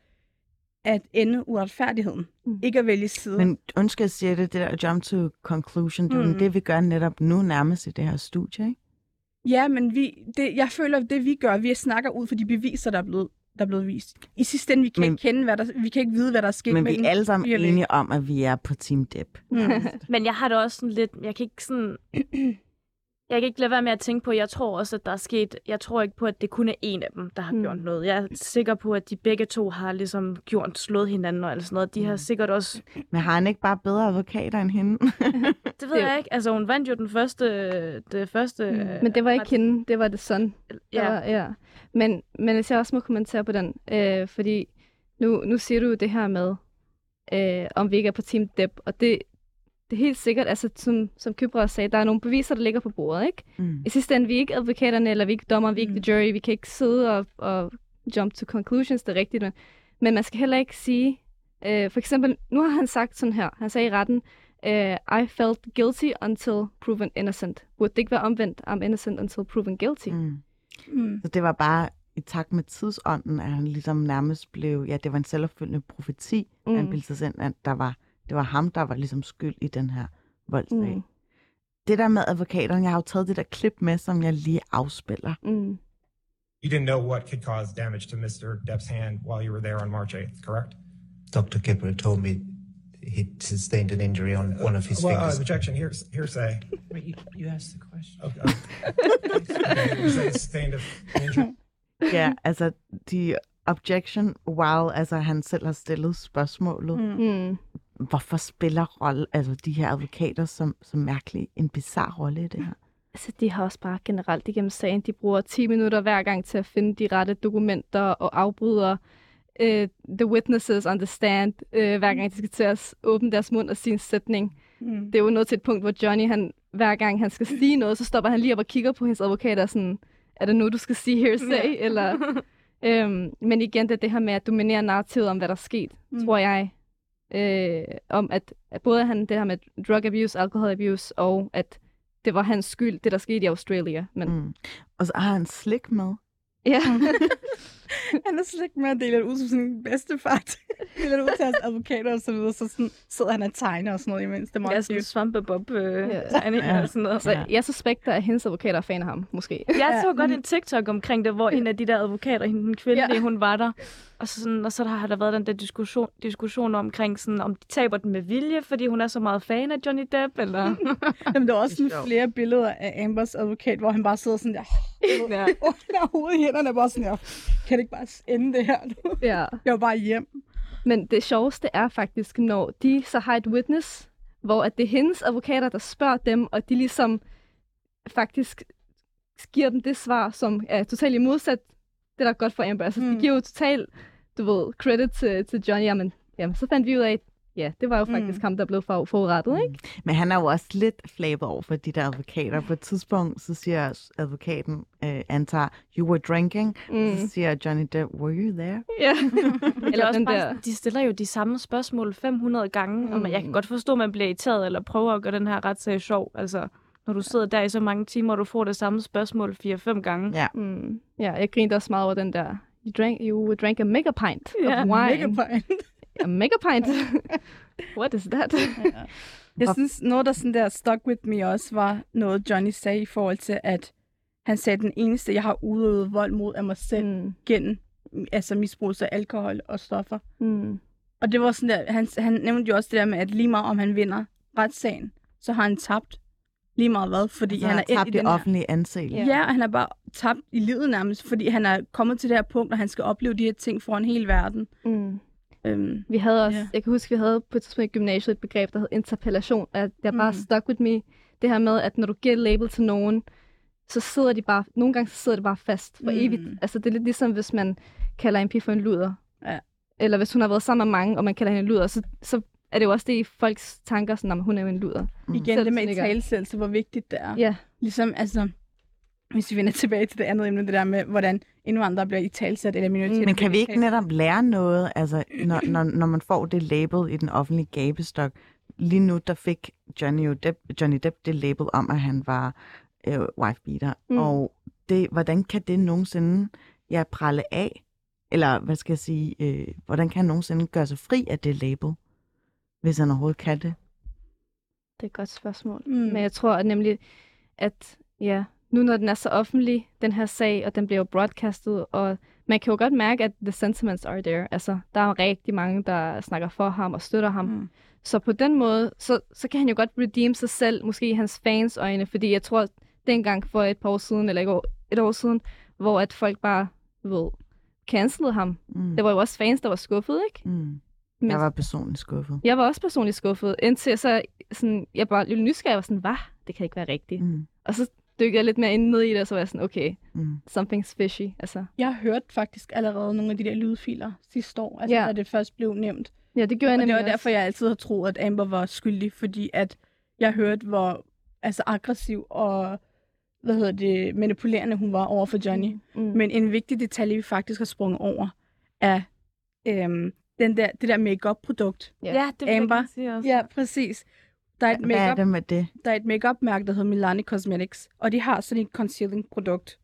at ende uretfærdigheden. Mm. Ikke at vælge side. Men undskyld, jeg siger det, det der jump to conclusion, det er mm. det, vi gør netop nu nærmest i det her studie, ikke? Ja, men vi, det, jeg føler, at det vi gør, vi snakker ud for de beviser, der er blevet, der er blevet vist. I sidste ende, vi kan Men- ikke kende, hvad der, vi kan ikke vide, hvad der er sket. Men vi er alle sammen enige om, at vi er på Team Dip. Mm. Men jeg har det også sådan lidt, jeg kan ikke sådan... Jeg kan ikke lade være med at tænke på, jeg tror også, at der er sket... Jeg tror ikke på, at det kun er en af dem, der har Mm. gjort noget. Jeg er sikker på, at de begge to har ligesom gjort, slået hinanden og sådan noget. De har Mm. sikkert også... Men har han ikke bare bedre advokater end hende? Det ved Det- jeg ikke. Altså, hun vandt jo den første... Det første Mm. Men det var ikke hende, det var det sådan. Ja. Ja. ja. Men, men hvis jeg også må kommentere på den, øh, fordi nu, nu siger du jo det her med, øh, om vi ikke er på Team Dep, og det, det er helt sikkert, altså som, som Kybra også sagde, der er nogle beviser, der ligger på bordet, ikke? Mm. I sidste ende, vi er ikke advokaterne, eller vi er ikke dommere, vi er ikke Mm. the jury, vi kan ikke sidde og, og jump to conclusions, det er rigtigt, men, men man skal heller ikke sige, øh, for eksempel, nu har han sagt sådan her, han sagde i retten, øh, I felt guilty until proven innocent. Burde det ikke være omvendt, I'm innocent until proven guilty? Mm. Mm. Så det var bare i takt med tidsånden, at han ligesom nærmest blev, ja, det var en selvopfyldende profeti, mm. han bildte sig selv, at der var, det var ham, der var ligesom skyld i den her voldsdag. Mm. Mm. Det der med advokaterne, jeg har jo taget det der klip med, som jeg lige afspiller. Mm. You didn't know what could cause damage to Mr. Depp's hand while you were there on March 8th, correct? Dr. Kipper told me he sustained an injury on one of his well, uh, fingers. objection, here's hearsay. Wait, you, you asked the question. Okay. okay. Sustained an injury. Ja, altså, de objection, while altså, han selv har stillet spørgsmålet. Mm. Hvorfor spiller rolle, altså, de her advokater som, som mærkelig en bizarre rolle i det her? Altså, de har også bare generelt igennem sagen, de bruger 10 minutter hver gang til at finde de rette dokumenter og afbryder uh, the witnesses on the stand, uh, hver gang de skal til at åbne deres mund og sige en sætning. Mm. Det er jo nået til et punkt, hvor Johnny, han, hver gang han skal sige noget, så stopper han lige op og kigger på hendes advokat og sådan, er det nu, du skal sige hearsay? Ja. Eller, øhm, men igen, det er det her med at dominere narrativet om, hvad der er sket, mm. tror jeg. Øh, om at, både han det her med drug abuse, alcohol abuse, og at det var hans skyld, det der skete i Australia. Men mm. Og så har han slik med. ja, Han er slet ikke med at dele det ud som sådan en bedstefar. Deler det ud til hans advokater og så videre. Så sådan, sidder han og tegner og sådan noget imens. Det er er meget sådan svampebob øh, Ja. tegninger Ja. og sådan noget. så jeg suspekter, at hendes advokater er fan af ham, måske. Jeg så Ja, godt en TikTok omkring det, hvor en af de der advokater, hende den kvindelige, Ja. ja. hun var der. Og så, sådan, og så har der været den der diskussion, diskussion omkring, sådan, om de taber den med vilje, fordi hun er så meget fan af Johnny Depp, eller... Jamen, der er også sådan flere billeder af Ambers advokat, hvor han bare sidder sådan der, ja. under hovedet i hænderne, bare sådan der, kan det ikke bare ende det her? ja. Jeg var bare hjem. Men det sjoveste er faktisk, når de så har et witness, hvor at det er hendes advokater, der spørger dem, og de ligesom faktisk giver dem det svar, som er totalt i modsat det, der er godt for Amber. Altså, mm. Mm. de giver jo totalt, du ved, credit til, til Johnny. Jamen, jamen, så fandt vi ud af, at ja, det var jo faktisk Mm. ham, der blev for, forurettet, ikke? Men han er jo også lidt flabet over for de der advokater. På et tidspunkt, så siger advokaten, øh, antager, you were drinking. Mm. Så Mm. siger Johnny Depp, were you there? Ja. Eller også bare, de stiller jo de samme spørgsmål 500 gange, mm. og man, jeg kan Mm. godt forstå, at man bliver irriteret, eller prøver at gøre den her retssag sjov. Altså, når du sidder der i så mange timer, og du får det samme spørgsmål 4-5 gange. Ja. Mm. Ja, jeg grinte også meget over den der, you drank, you drank a mega pint Ja, of wine. Mega point. A mega pint? What is that? Jeg Hvor- synes, noget, der sådan der stuck with me også, var noget, Johnny sagde i forhold til, at han sagde, at den eneste, jeg har udøvet vold mod, er mig selv Mm. gennem altså misbrug af alkohol og stoffer. Mm. Og det var sådan der, han, han nævnte jo også det der med, at lige meget om han vinder retssagen, så har han tabt lige meget hvad, fordi Altså, han er tabt i det den her... offentlige anseelse. Ja. ja, og han er bare tabt i livet nærmest, fordi han er kommet til det her punkt, og han skal opleve de her ting foran hele verden. Mm. Øhm, Vi havde også, Ja. yeah. jeg kan huske, vi havde på et tidspunkt i gymnasiet et begreb, der hed interpellation. At det er bare Mm. stuck with me. Det her med, at når du giver et label til nogen, så sidder de bare, nogle gange så sidder det bare fast for mm. evigt. Altså det er lidt ligesom, hvis man kalder en pige for en luder. Ja. Eller hvis hun har været sammen med mange, og man kalder hende en luder, så, så er det jo også det i folks tanker, sådan, at hun er jo en luder. Mm. igen, det med i talsættelse, hvor vigtigt det er. Ja, Ligesom, altså, hvis vi vender tilbage til det andet emne, det der med, hvordan indvandrere bliver i talsat, eller minoriteter Men kan vi ikke netop lære noget, altså, når, når, når man får det label i den offentlige gabestok? Lige nu, der fik Johnny Depp, Johnny Depp det label om, at han var øh, wife beater. Mm. Mm. Og det, hvordan kan det nogensinde ja, pralle af Eller hvad skal jeg sige, øh, hvordan kan han nogensinde gøre sig fri af det label, hvis han overhovedet kan det? Det er et godt spørgsmål. Mm. Men jeg tror at nemlig, at ja, nu når den er så offentlig, den her sag, og den bliver jo broadcastet, og man kan jo godt mærke, at the sentiments are there. Altså, der er rigtig mange, der snakker for ham og støtter ham. Mm. Så på den måde, så, så kan han jo godt redeem sig selv, måske i hans fans øjne, fordi jeg tror, dengang for et par år siden, eller et år, et år siden, hvor at folk bare, ved, cancelede ham. Mm. Der var jo også fans, der var skuffet, ikke? Mm. Men Jeg var personligt skuffet. jeg var også personligt skuffet, indtil jeg så sådan, jeg bare lidt nysgerrig, jeg var sådan, hvad? Det kan ikke være rigtigt. Mm. Mm. Og så dykkede jeg lidt mere ind ned i det, og så var jeg sådan, okay, Mm. something's fishy. Altså, Jeg har hørt faktisk allerede nogle af de der lydfiler sidste år, altså Ja. da det først blev nævnt. ja, det gjorde jeg Og det nemlig var også. derfor, jeg altid har troet, at Amber var skyldig, fordi at jeg hørte, hvor altså, aggressiv og hvad hedder det, manipulerende hun var over for Johnny. Mm. Men en vigtig detalje, vi faktisk har sprunget over, er øhm, den der, det der make-up-produkt. Ja. Ja, det vil jeg Amber. gerne sige også. Ja, præcis. Der er et Hvad er make-up det med det? der er et makeup-mærke, der hedder Milani Cosmetics, og de har sådan et concealing-produkt.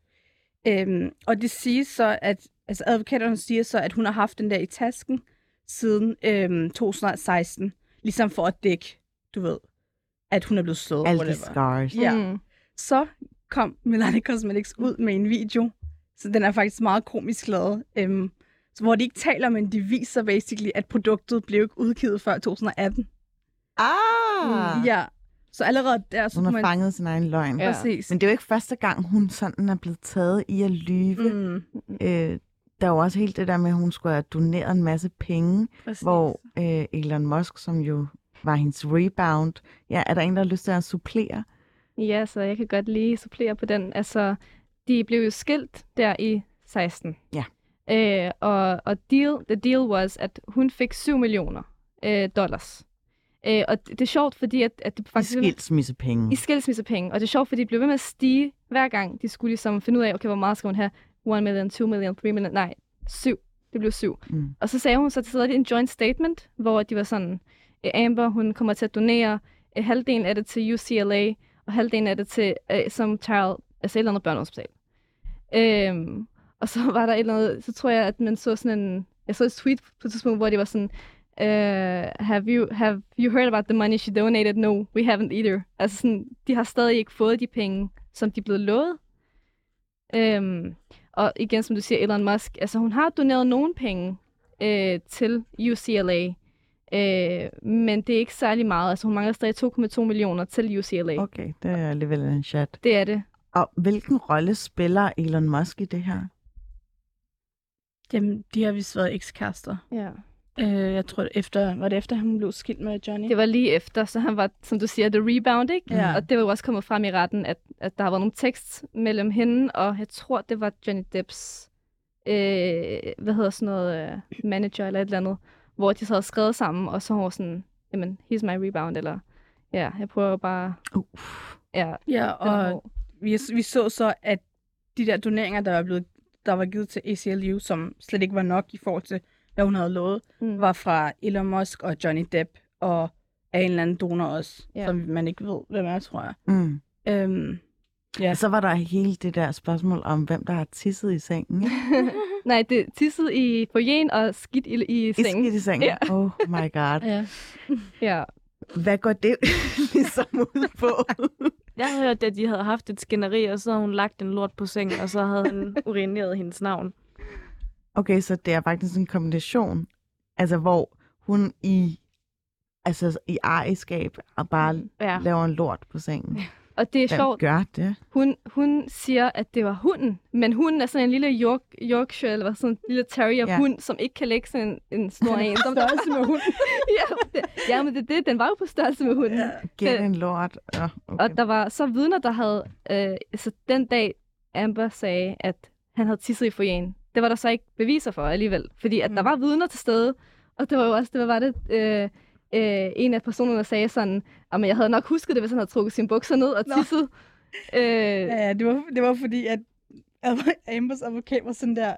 Øhm, og det siges så, at altså advokaterne siger så, at hun har haft den der i tasken siden øhm, 2016, ligesom for at dække, du ved, at hun er blevet slået. Alle de whatever. scars. Ja. Mm. Så kom Milani Cosmetics ud med en video, så den er faktisk meget komisk lavet, øhm, så hvor de ikke taler, men de viser basically, at produktet blev ikke udgivet før 2018. Ah! Ja, så allerede der, så Hun har man... fanget sin egen løgn. Ja. Præcis. Men det er jo ikke første gang, hun sådan er blevet taget i at lyve. Mm. Mm, Øh, der er jo også helt det der med, at hun skulle have doneret en masse penge, præcis. hvor øh, Elon Musk, som jo var hendes rebound, ja, er der en, der har lyst til at supplere? Ja, så jeg kan godt lige supplere på den. Altså, de blev jo skilt der i 16. Ja. Øh, og, og deal, the deal was, at hun fik 7 millioner øh, dollars. Øh, og det, det er sjovt, fordi at, at det I faktisk... skilsmissepenge. I skilsmissepenge. Og det er sjovt, fordi de blev ved med at stige hver gang. De skulle ligesom finde ud af, okay, hvor meget skal hun have? 1 million, 2 million, 3 million. Nej, 7. Det blev 7. Mm. Og så sagde hun så til sidst en joint statement, hvor de var sådan, øh, Amber, hun kommer til at donere øh, halvdelen af det til UCLA, og halvdelen af det til øh, som child, altså et eller andet børnehospital. Øhm, og så var der et eller andet, så tror jeg, at man så sådan en, jeg så et tweet på et tidspunkt, hvor det var sådan, uh, have, you, have you heard about the money she donated? No, we haven't either. Altså sådan, de har stadig ikke fået de penge, som de er blevet lovet. Øhm, og igen, som du siger, Elon Musk, altså hun har doneret nogle penge øh, til UCLA, øh, men det er ikke særlig meget. Altså hun mangler stadig 2,2 millioner til UCLA. Okay. Okay, det er alligevel en chat. Det er det. Og hvilken rolle spiller Elon Musk i det her? Dem, de har vist været ekskærester. Ja. Øh, jeg tror, efter, var det efter, han blev skilt med Johnny? Det var lige efter, så han var, som du siger, the rebound, ikke? Ja. Og det var jo også kommet frem i retten, at, at der har været nogle tekst mellem hende, og jeg tror, det var Johnny Depps, øh, hvad hedder sådan noget, øh, manager eller et eller andet, hvor de så havde skrevet sammen, og så var hun sådan, jamen, he's my rebound, eller ja, jeg prøver bare, Uh. ja, Ja, og vi, vi så så, at de der doneringer, der var, blevet, der var givet til ACLU, som slet ikke var nok i forhold til, hvad hun havde lovet, Mm. var fra Elon Musk og Johnny Depp, og af en eller anden donor også, Ja. som man ikke ved, hvem er, tror jeg. Mm. Øhm, ja. Og så var der hele det der spørgsmål om, hvem der har tisset i sengen. Nej, det tissede i foyeren og skidt i, i I sengen. skidt i sengen. Ja. Oh my god. ja. Ja. Hvad går det ligesom ud på? Jeg har hørt, at de havde haft et skænderi, og så havde hun lagt en lort på sengen, og så havde han urineret hendes navn. Okay, så det er faktisk en kombination, altså hvor hun i altså i ejerskab og bare Ja. laver en lort på sengen. Og det er Hvem sjovt, gør det? Hun, hun siger, at det var hunden, men hunden er sådan en lille York, Yorkshire, eller sådan en lille terrier-hund, som ikke kan lægge sådan en, en stor en. Som, Størrelse med hunden. ja, det, ja, men det, det, den var jo på størrelse med hunden. Ja. Det en lort? Ja, okay. Og der var så vidner, der havde... Øh, så den dag, Amber sagde, at han havde tisset i foyeren, det var der så ikke beviser for alligevel. Fordi at mm. der var vidner til stede, og det var jo også, det var, var det... Øh, øh, en af personerne der sagde sådan, at jeg havde nok husket det, hvis han havde trukket sine bukser ned og tisset. Øh, Ja, ja, det var, det var fordi, at Ambers advokat var sådan der,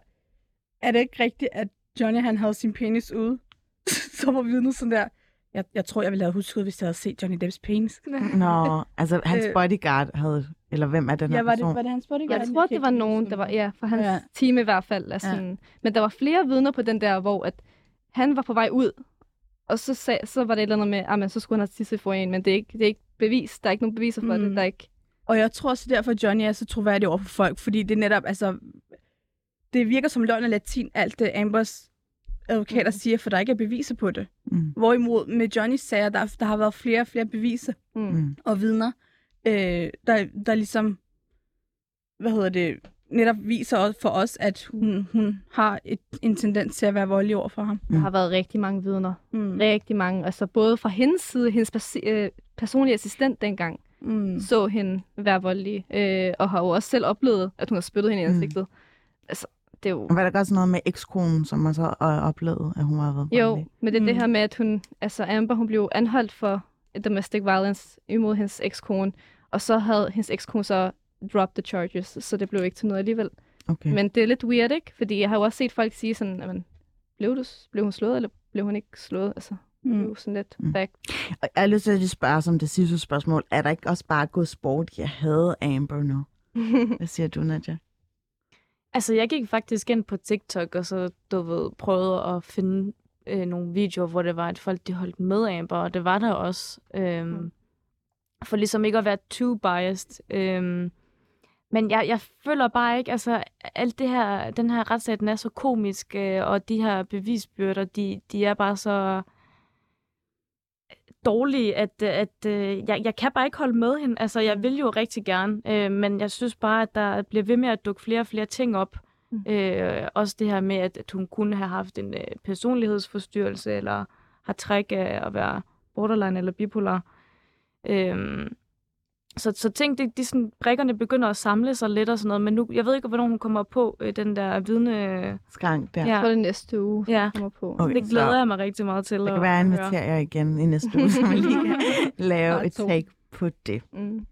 er det ikke rigtigt, at Johnny han havde sin penis ude? så var vidnet sådan der, Jeg, jeg tror, jeg ville have husket, hvis jeg havde set Johnny Depps penis. Nå, altså hans Øh. bodyguard havde, eller hvem er den her Ja, var det, person? var det hans bodyguard? Jeg tror, det var nogen, der var, ja, fra hans Ja. team i hvert fald. Altså, ja. Men der var flere vidner på den der, hvor at han var på vej ud, og så, sag, så var det et eller andet med, at så skulle han have tisset for en, men det er ikke, det er ikke bevis. Der er ikke nogen beviser for mm. Det. Der er ikke... Og jeg tror også derfor, at Johnny er så troværdig over for folk, fordi det netop, altså, det virker som løgn og latin, alt det Ambers advokater mm. siger, for der ikke er beviser på det. Mm. Hvorimod med Johnnys sager, der, der har været flere og flere beviser Mm. Mm. og vidner, øh, der, der ligesom, hvad hedder det, netop viser også for os, at hun, hun har et, en tendens til at være voldelig over for ham. Der har været rigtig mange vidner. Mm. Rigtig mange. Altså både fra hendes side, hendes pers- øh, personlige assistent dengang, Mm. så hende være voldelig, øh, og har jo også selv oplevet, at hun har spyttet hende i Mm. ansigtet. Altså, det er jo... Og var der også noget med ekskonen, som også har oplevet, at hun har været Jo, voldelig? men det er mm. det Mm. her med, at hun, altså Amber, hun blev anholdt for domestic violence imod hendes ekskone, og så havde hendes ekskone så dropped the charges, så det blev ikke til noget alligevel. Okay. Men det er lidt weird, ikke? Fordi jeg har jo også set folk sige sådan, jamen, blev, du, blev hun slået, eller blev hun ikke slået? Altså, det er Mm. jo sådan lidt Mm. back. Og jeg har lyst til at spørge som det sidste spørgsmål. Er der ikke også bare gået sport? Jeg havde Amber nu. Hvad siger du, Nadja? Altså, jeg gik faktisk ind på TikTok, og så, du ved, prøvede at finde øh, nogle videoer, hvor det var, at folk de holdt med Amber, og det var der også. Øhm, Mm. For ligesom ikke at være too biased. Øhm, men jeg, jeg føler bare ikke, altså, alt det her, den her retssag, den er så komisk, øh, og de her bevisbyrder, de, de er bare så dårlige, at, at øh, jeg, jeg kan bare ikke holde med hende. Altså, jeg vil jo rigtig gerne, øh, men jeg synes bare, at der bliver ved med at dukke flere og flere ting op. Mm. Øh, også det her med, at, at hun kunne have haft en øh, personlighedsforstyrrelse, eller har træk af at være borderline eller bipolar. Øh, så, så ting, de, de sådan, brikkerne begynder at samle sig lidt og sådan noget, men nu, jeg ved ikke, hvornår hun kommer på øh, den der vidne... Skrank der. Ja. Tror, det næste uge, Ja. kommer på. Okay, Det glæder så jeg mig rigtig meget til Det at, kan være, at inviterer jer igen i næste uge, så vi lige kan lave et take på det. Mm.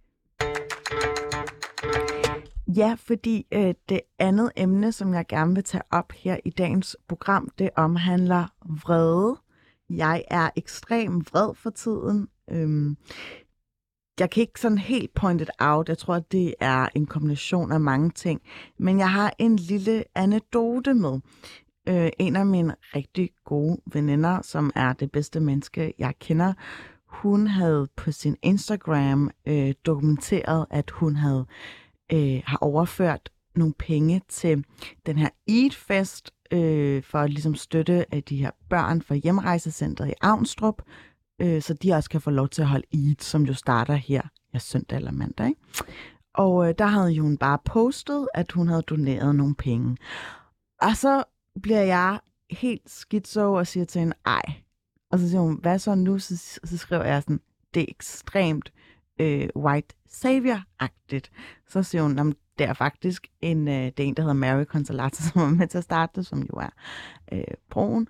Ja, fordi øh, det andet emne, som jeg gerne vil tage op her i dagens program, det omhandler vrede. Jeg er ekstrem vred for tiden. Øhm, jeg kan ikke sådan helt point it out. Jeg tror, at det er en kombination af mange ting. Men jeg har en lille anekdote med. Øh, en af mine rigtig gode veninder, som er det bedste menneske, jeg kender, hun havde på sin Instagram øh, dokumenteret, at hun havde øh, har overført nogle penge til den her Eat-fest øh, for at ligesom støtte af de her børn fra hjemrejsecentret i Avnstrup, øh, så de også kan få lov til at holde Eid, som jo starter her ja, søndag eller mandag. Ikke? Og øh, der havde hun bare postet, at hun havde doneret nogle penge. Og så bliver jeg helt skitso og siger til hende, ej. Og så siger hun, hvad så nu? Så, så skriver jeg sådan, det er ekstremt øh, white savior-agtigt. Så siger hun, "Nå, det er faktisk en, øh, det er en, der hedder Mary Consolata, som var med til at starte det, som jo er øh, broen.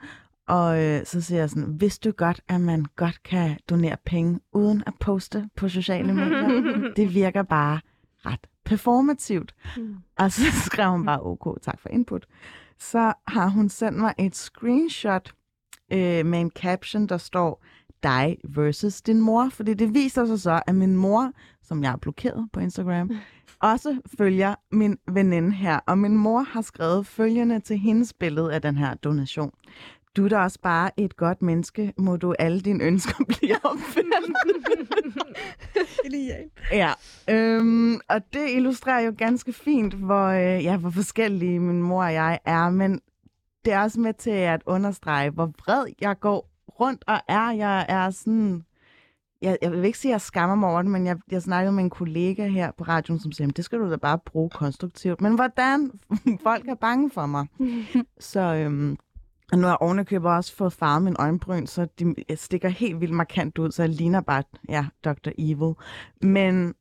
Og øh, så siger jeg sådan, vidste du godt, at man godt kan donere penge uden at poste på sociale medier? det virker bare ret performativt. Mm. Og så skrev hun bare, ok, tak for input. Så har hun sendt mig et screenshot øh, med en caption, der står, dig versus din mor. Fordi det viser sig så, at min mor, som jeg har blokeret på Instagram, også følger min veninde her. Og min mor har skrevet følgende til hendes billede af den her donation. Du er da også bare et godt menneske. Må du alle dine ønsker blive opfyldt? Ja, øhm, og det illustrerer jo ganske fint, hvor, øh, ja, hvor forskellige min mor og jeg er, men det er også med til at understrege, hvor vred jeg går rundt og er. Jeg er sådan... Jeg, jeg vil ikke sige, at jeg skammer mig over det, men jeg, jeg snakkede med en kollega her på radioen, som siger, "Men det skal du da bare bruge konstruktivt. Men hvordan? Folk er bange for mig. Så øhm, og nu har jeg ovenikøbet også fået farvet min øjenbryn, så de stikker helt vildt markant ud, så jeg ligner bare, ja, Dr. Evil. Men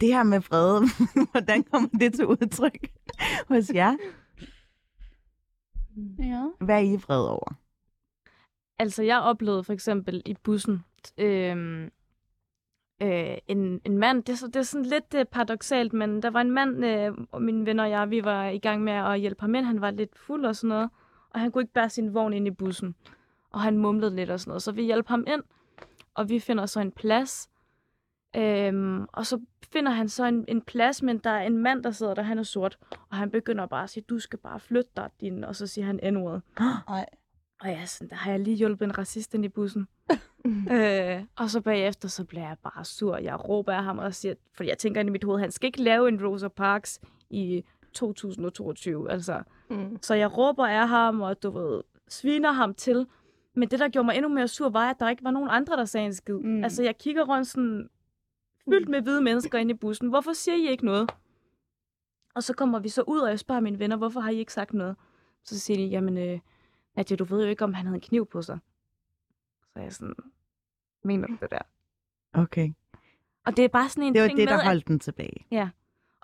det her med vrede, hvordan kommer det til udtryk hos jer? Ja. Hvad er I vrede over? Altså, jeg oplevede for eksempel i bussen øhm, øh, en, en mand, det er, så, det er sådan lidt øh, paradoxalt, men der var en mand, øh, mine venner og jeg, vi var i gang med at hjælpe ham ind. Han var lidt fuld og sådan noget, og han kunne ikke bære sin vogn ind i bussen. og han mumlede lidt og sådan noget. Så vi hjælper ham ind, og vi finder så en plads. Øhm, og så finder han så en, en plads, men der er en mand, der sidder der, han er sort. Og han begynder bare at sige, du skal bare flytte dig, din. Og så siger han n-ordet. Ej. Og jeg er sådan, der har jeg lige hjulpet en racist ind i bussen. øh, og så bagefter, så bliver jeg bare sur. Jeg råber af ham og siger, fordi jeg tænker ind i mit hoved, han skal ikke lave en Rosa Parks i 2022. Altså, Mm. så jeg råber af ham, og du ved, sviner ham til. Men det, der gjorde mig endnu mere sur, var, at der ikke var nogen andre, der sagde en skid. Mm. Mm. Altså, jeg kigger rundt sådan, fyldt med hvide mennesker inde i bussen. Hvorfor siger I ikke noget? Og så kommer vi så ud, og jeg spørger mine venner, hvorfor har I ikke sagt noget? Så siger de, jamen, øh, Nadia, du ved jo ikke, om han havde en kniv på sig. Så er jeg sådan, mener du det der? Okay. Og det er bare sådan en Det var ting det, med, der at- holdt den tilbage.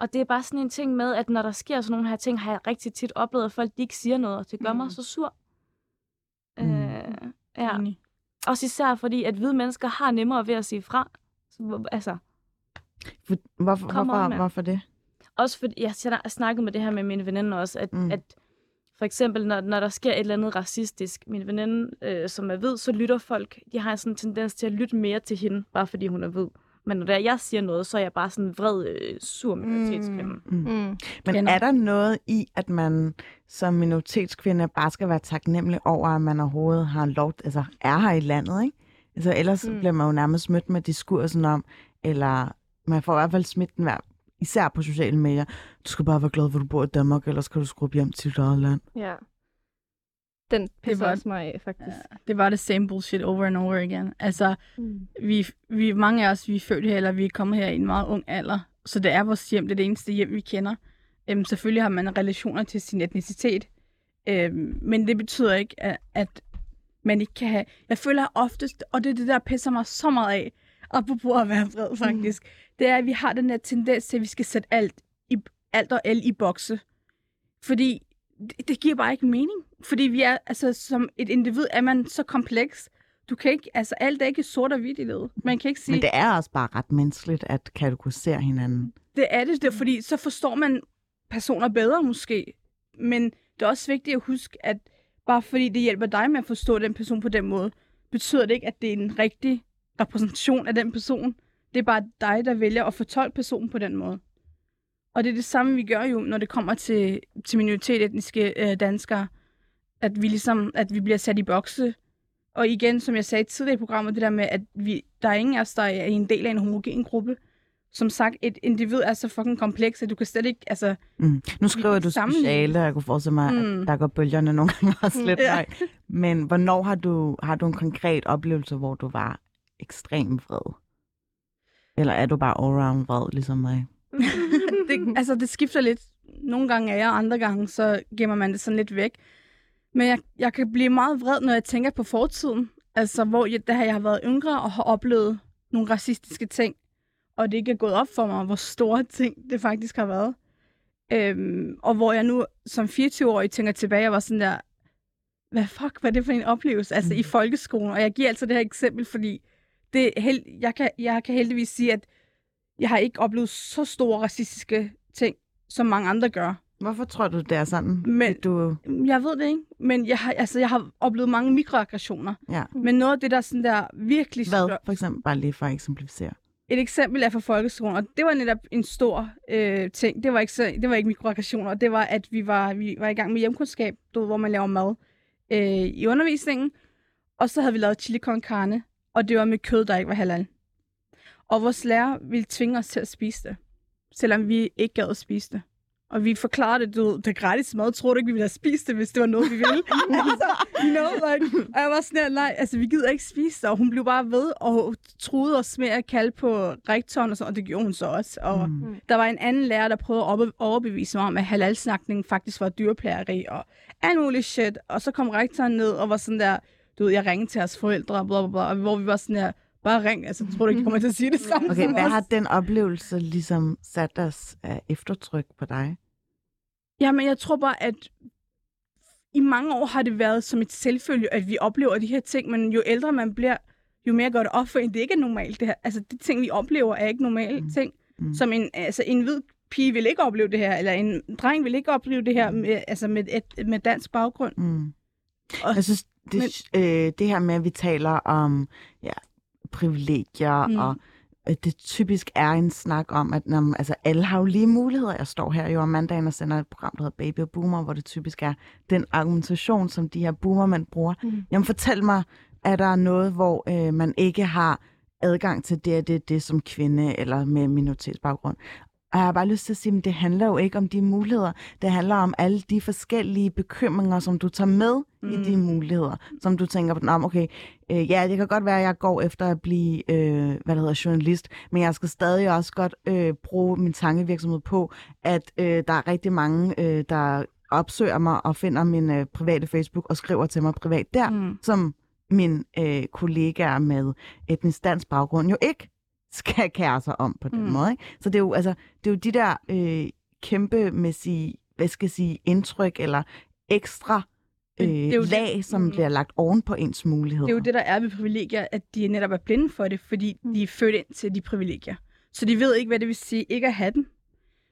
Og det er bare sådan en ting med, at når der sker sådan nogle her ting, har jeg rigtig tit oplevet, at folk de ikke siger noget, og det gør mm. Mm. mig så sur. Mm. Mm. Øh, ja. Enig. Også især fordi, at hvide mennesker har nemmere ved at sige fra. Så, altså, For, hvorfor, hvorfor, hvorfor det? også fordi, jeg snak- snakket med det her med mine veninder også, at, Mm. mm. at for eksempel, når, når der sker et eller andet racistisk, min veninde, øh, som er hvid, så lytter folk, de har sådan en tendens til at lytte mere til hende, bare fordi hun er hvid. Men når der jeg siger noget, så er jeg bare sådan en vred, øh, sur minoritetskvinde. Mm. Men Kender. er der noget i, at man som minoritetskvinde bare skal være taknemmelig over, at man overhovedet har lov, altså er her i landet, ikke? Altså ellers mm. Mm. bliver man jo nærmest mødt med diskursen om, eller man får i hvert fald smidt den hver, især på sociale medier. Du skal bare være glad for, at du bor i Danmark, ellers kan du skrubbe hjem til dit eget land. Ja. Den pisser var- også mig af, faktisk. Ja, det var det same bullshit over and over again. Altså, Mm. vi, vi, mange af os, vi er født her, eller vi er kommet her i en meget ung alder. Så det er vores hjem, det er det eneste hjem, vi kender. Øhm, selvfølgelig har man relationer til sin etnicitet. Øhm, men det betyder ikke, at, at man ikke kan have... Jeg føler oftest, og det er det, der pisser mig så meget af, apropos at være vred faktisk, mm. det er, at vi har den her tendens til, at vi skal sætte alt, i, alt og alt i bokse. Fordi det, det giver bare ikke mening. Fordi vi er, altså, som et individ er man så kompleks. Du kan ikke, altså alt er ikke sort og hvidt i livet. Man kan ikke sige, Men det er også bare ret menneskeligt at kategorisere hinanden. det er det, det er, fordi så forstår man personer bedre måske. Men det er også vigtigt at huske, at bare fordi det hjælper dig med at forstå den person på den måde, betyder det ikke, at det er en rigtig repræsentation af den person. Det er bare dig, der vælger at fortolke personen på den måde. Og det er det samme, vi gør jo, når det kommer til, til minoritet-etniske øh, danskere. At vi ligesom, at vi bliver sat i bokse. Og igen, som jeg sagde tidligere i programmet, det der med, at vi, der er ingen af os, der er en del af en homogen gruppe. Som sagt, et individ er så fucking kompleks, at du kan slet ikke, altså... Mm. Nu skriver du sammenligne. speciale, og jeg kunne forestille mig, mm. At der går bølgerne nogle gange også lidt Ja. Men hvornår har du, har du en konkret oplevelse, hvor du var ekstremt vred? Eller er du bare allround vred, ligesom mig? det, altså, det skifter lidt. Nogle gange er jeg, andre gange, så gemmer man det sådan lidt væk. Men jeg, jeg kan blive meget vred, når jeg tænker på fortiden. Altså, hvor jeg, da jeg har været yngre og har oplevet nogle racistiske ting, og det ikke er gået op for mig, hvor store ting det faktisk har været. Øhm, og hvor jeg nu som 24-årig tænker tilbage og var sådan der, hvad fuck, hvad er det for en oplevelse? Altså i folkeskolen. Og jeg giver altså det her eksempel, fordi det held, jeg, kan, jeg kan heldigvis sige, at jeg har ikke oplevet så store racistiske ting, som mange andre gør. Hvorfor tror du, det er sådan? Men- du, Jeg ved det ikke, men jeg har, altså, jeg har oplevet mange mikroaggressioner. ja. Men noget af det, der sådan der virkelig... Hvad, stør- for eksempel, bare lige for at eksemplificere? Et eksempel er fra folkeskolen, og det var netop en stor øh, ting. Det var, ikke så, det var ikke mikroaggressioner, det var, at vi var, vi var i gang med hjemkundskab, du hvor man laver mad øh, i undervisningen. Og så havde vi lavet chili con carne, og det var med kød, der ikke var halal. Og vores lærer ville tvinge os til at spise det, selvom vi ikke gad at spise det. Og vi forklarede det, du det er gratis mad. Tror du ikke, vi ville have spist det, hvis det var noget, vi ville? altså, you know, like, og jeg var sådan her, nej, altså, vi gider ikke spise det. Og hun blev bare ved og truede os med at kalde på rektoren og sådan, og det gjorde hun så også. Og Mm. der var en anden lærer, der prøvede at overbe- overbevise mig om, at halalsnakning faktisk var dyrplageri og alt muligt shit. Og så kom rektoren ned og var sådan der, du ved, jeg ringede til deres forældre, bla, bla, bla, og hvor vi var sådan der, bare ring, altså, tror du ikke, de kommer til at sige det samme Okay, hvad har den oplevelse ligesom sat os af eftertryk på dig? Jamen, jeg tror bare, at i mange år har det været som et selvfølge, at vi oplever de her ting, men jo ældre man bliver, jo mere går det op for en, det ikke er normalt. Det her. Altså, de ting, vi oplever, er ikke normale Mm. mm. ting. Mm. Mm. Som en, altså, en hvid pige vil ikke opleve det her, eller en dreng vil ikke opleve det her med, altså med, et, med dansk baggrund. Mm. Og- Jeg synes, det, øh, det her med, at vi taler om ja, privilegier, Mm. og det typisk er en snak om, at når, altså, alle har jo lige muligheder. Jeg står her jo om mandagen og sender et program, der hedder Baby og Boomer, hvor det typisk er den argumentation, som de her boomermænd bruger. Mm. Jamen fortæl mig, er der noget, hvor øh, man ikke har adgang til det og det, det som kvinde eller med minoritetsbaggrund? Og jeg har bare lyst til at sige, at det handler jo ikke om de muligheder. Det handler om alle de forskellige bekymringer, som du tager med mm. i de muligheder. Som du tænker på, "Nå, okay, øh, ja, det kan godt være, at jeg går efter at blive øh, hvad det hedder, journalist, men jeg skal stadig også godt øh, bruge min tankevirksomhed på, at øh, der er rigtig mange, øh, der opsøger mig og finder min øh, private Facebook og skriver til mig privat der, Mm. som min øh, kollegaer med etnisk dansk baggrund jo ikke skal kære sig om på den Mm. mm. måde. Ikke? Så det er jo, altså, det er jo de der øh, kæmpemæssige, hvad skal jeg sige, indtryk eller ekstra øh, det er jo det- lag, som Mm. bliver lagt oven på ens muligheder. Det er jo det, der er ved privilegier, at de netop er blinde for det, fordi de er født ind til de privilegier. Så de ved ikke, hvad det vil sige ikke at have dem.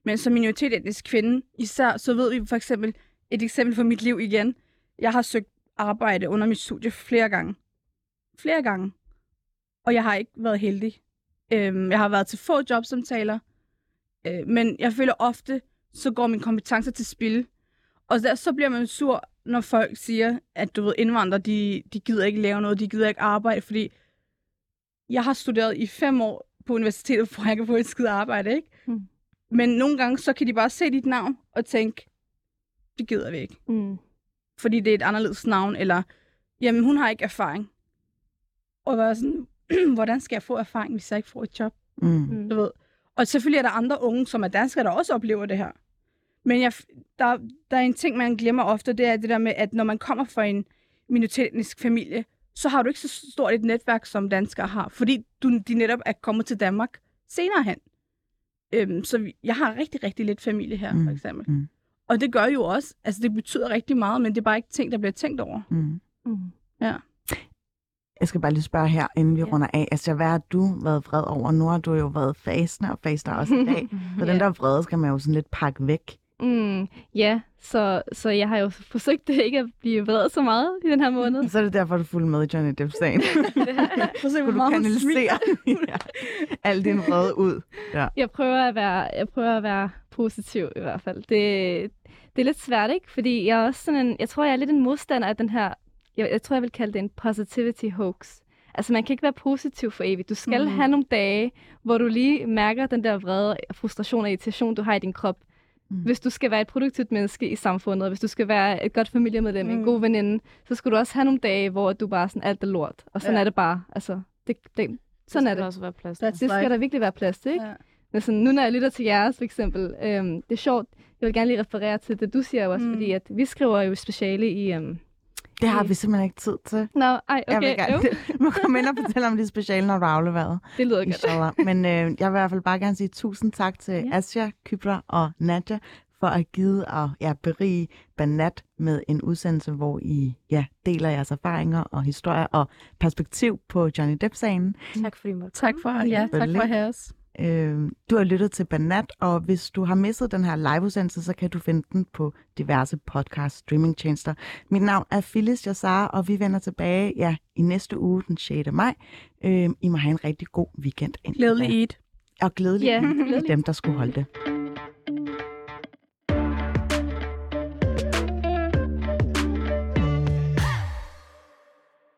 Men som minoritetsetnisk kvinde, især, så ved vi for eksempel, et eksempel fra mit liv igen. Jeg har søgt arbejde under mit studie flere gange. Flere gange. Og jeg har ikke været heldig. Øhm, jeg har været til få jobsamtaler. Øh, men jeg føler ofte, så går min kompetencer til spil. Og der, så bliver man sur, når folk siger, at du ved, indvandrere, de, de gider ikke lave noget, de gider ikke arbejde, fordi jeg har studeret i fem år på universitetet, for jeg kan få et skide arbejde, ikke? Mm. Men nogle gange, så kan de bare se dit navn og tænke, det gider vi ikke. Mm. Fordi det er et anderledes navn, eller, jamen, hun har ikke erfaring. Og var sådan, hvordan skal jeg få erfaring, hvis jeg ikke får et job? Mm. Mm. Du ved. Og selvfølgelig er der andre unge, som er danskere, der også oplever det her. Men jeg, der, der er en ting, man glemmer ofte, det er det der med, at når man kommer fra en minoritetsetnisk familie, så har du ikke så stort et netværk, som danskere har, fordi du, de netop er kommet til Danmark senere hen. Øhm, så vi- jeg har rigtig, rigtig lidt familie her, mm. For eksempel. mm. Og det gør jo også, altså det betyder rigtig meget, men det er bare ikke ting, der bliver tænkt over. Mm. Mm. Jeg skal bare lige spørge her, inden vi Ja. runder af. Altså, hvad har du været vred over? Nu har du jo været fasende og faster også i dag. Så den Ja. der vrede skal man jo sådan lidt pakke væk. Mm, ja, så, så jeg har jo forsøgt ikke at blive vred så meget i den her måned. Så er det derfor, du fulgte med i Johnny Depp-sagen. Se, hvor du kanalisere ja, al din vrede ud. Ja. Jeg prøver at være, jeg prøver at være positiv i hvert fald. Det, det er lidt svært, ikke? Fordi jeg er også sådan en, jeg tror, jeg er lidt en modstander af den her, jeg, jeg tror, jeg vil kalde det en positivity hoax. Altså, man kan ikke være positiv for evigt. Du skal mm. have nogle dage, hvor du lige mærker den der vrede, frustration og irritation, du har i din krop. Mm. Hvis du skal være et produktivt menneske i samfundet, og hvis du skal være et godt familiemedlem, mm. en god veninde, så skal du også have nogle dage, hvor du bare er sådan alt er lort. Og sådan Ja. er det bare. Altså, det, det, sådan skal er det. også være plads That's Det skal life. der virkelig være plads til, ikke? Ja. Men sådan, nu når jeg lytter til jeres, for eksempel, øhm, det er sjovt, jeg vil gerne lige referere til det, du siger også, mm. fordi at vi skriver jo speciale i... Øhm... Det har vi simpelthen ikke tid til. Nå, ej, Jeg okay, vil gerne, du må komme ind og fortælle om det speciale, når du er afleveret. det lyder godt. Inshallah. Men øh, jeg vil i hvert fald bare gerne sige tusind tak til Ja. Asja, Kybra og Nadja for at givet og ja, berige Banat med en udsendelse, hvor I ja, deler jeres erfaringer og historier og perspektiv på Johnny Depp-sagen. Tak fordi I måtte Tak for, ja, tak for at have os. Øh, du har lyttet til Banat, og hvis du har misset den her liveudsendelse, så kan du finde den på diverse podcast streamingtjenester. Mit navn er Phyllis Jassar, og vi vender tilbage ja, i næste uge, den 6. maj. Øh, I må have en rigtig god weekend. Glædelig. Eid. Og glædelig Ja, ja, glædelig. dem, der skulle holde det.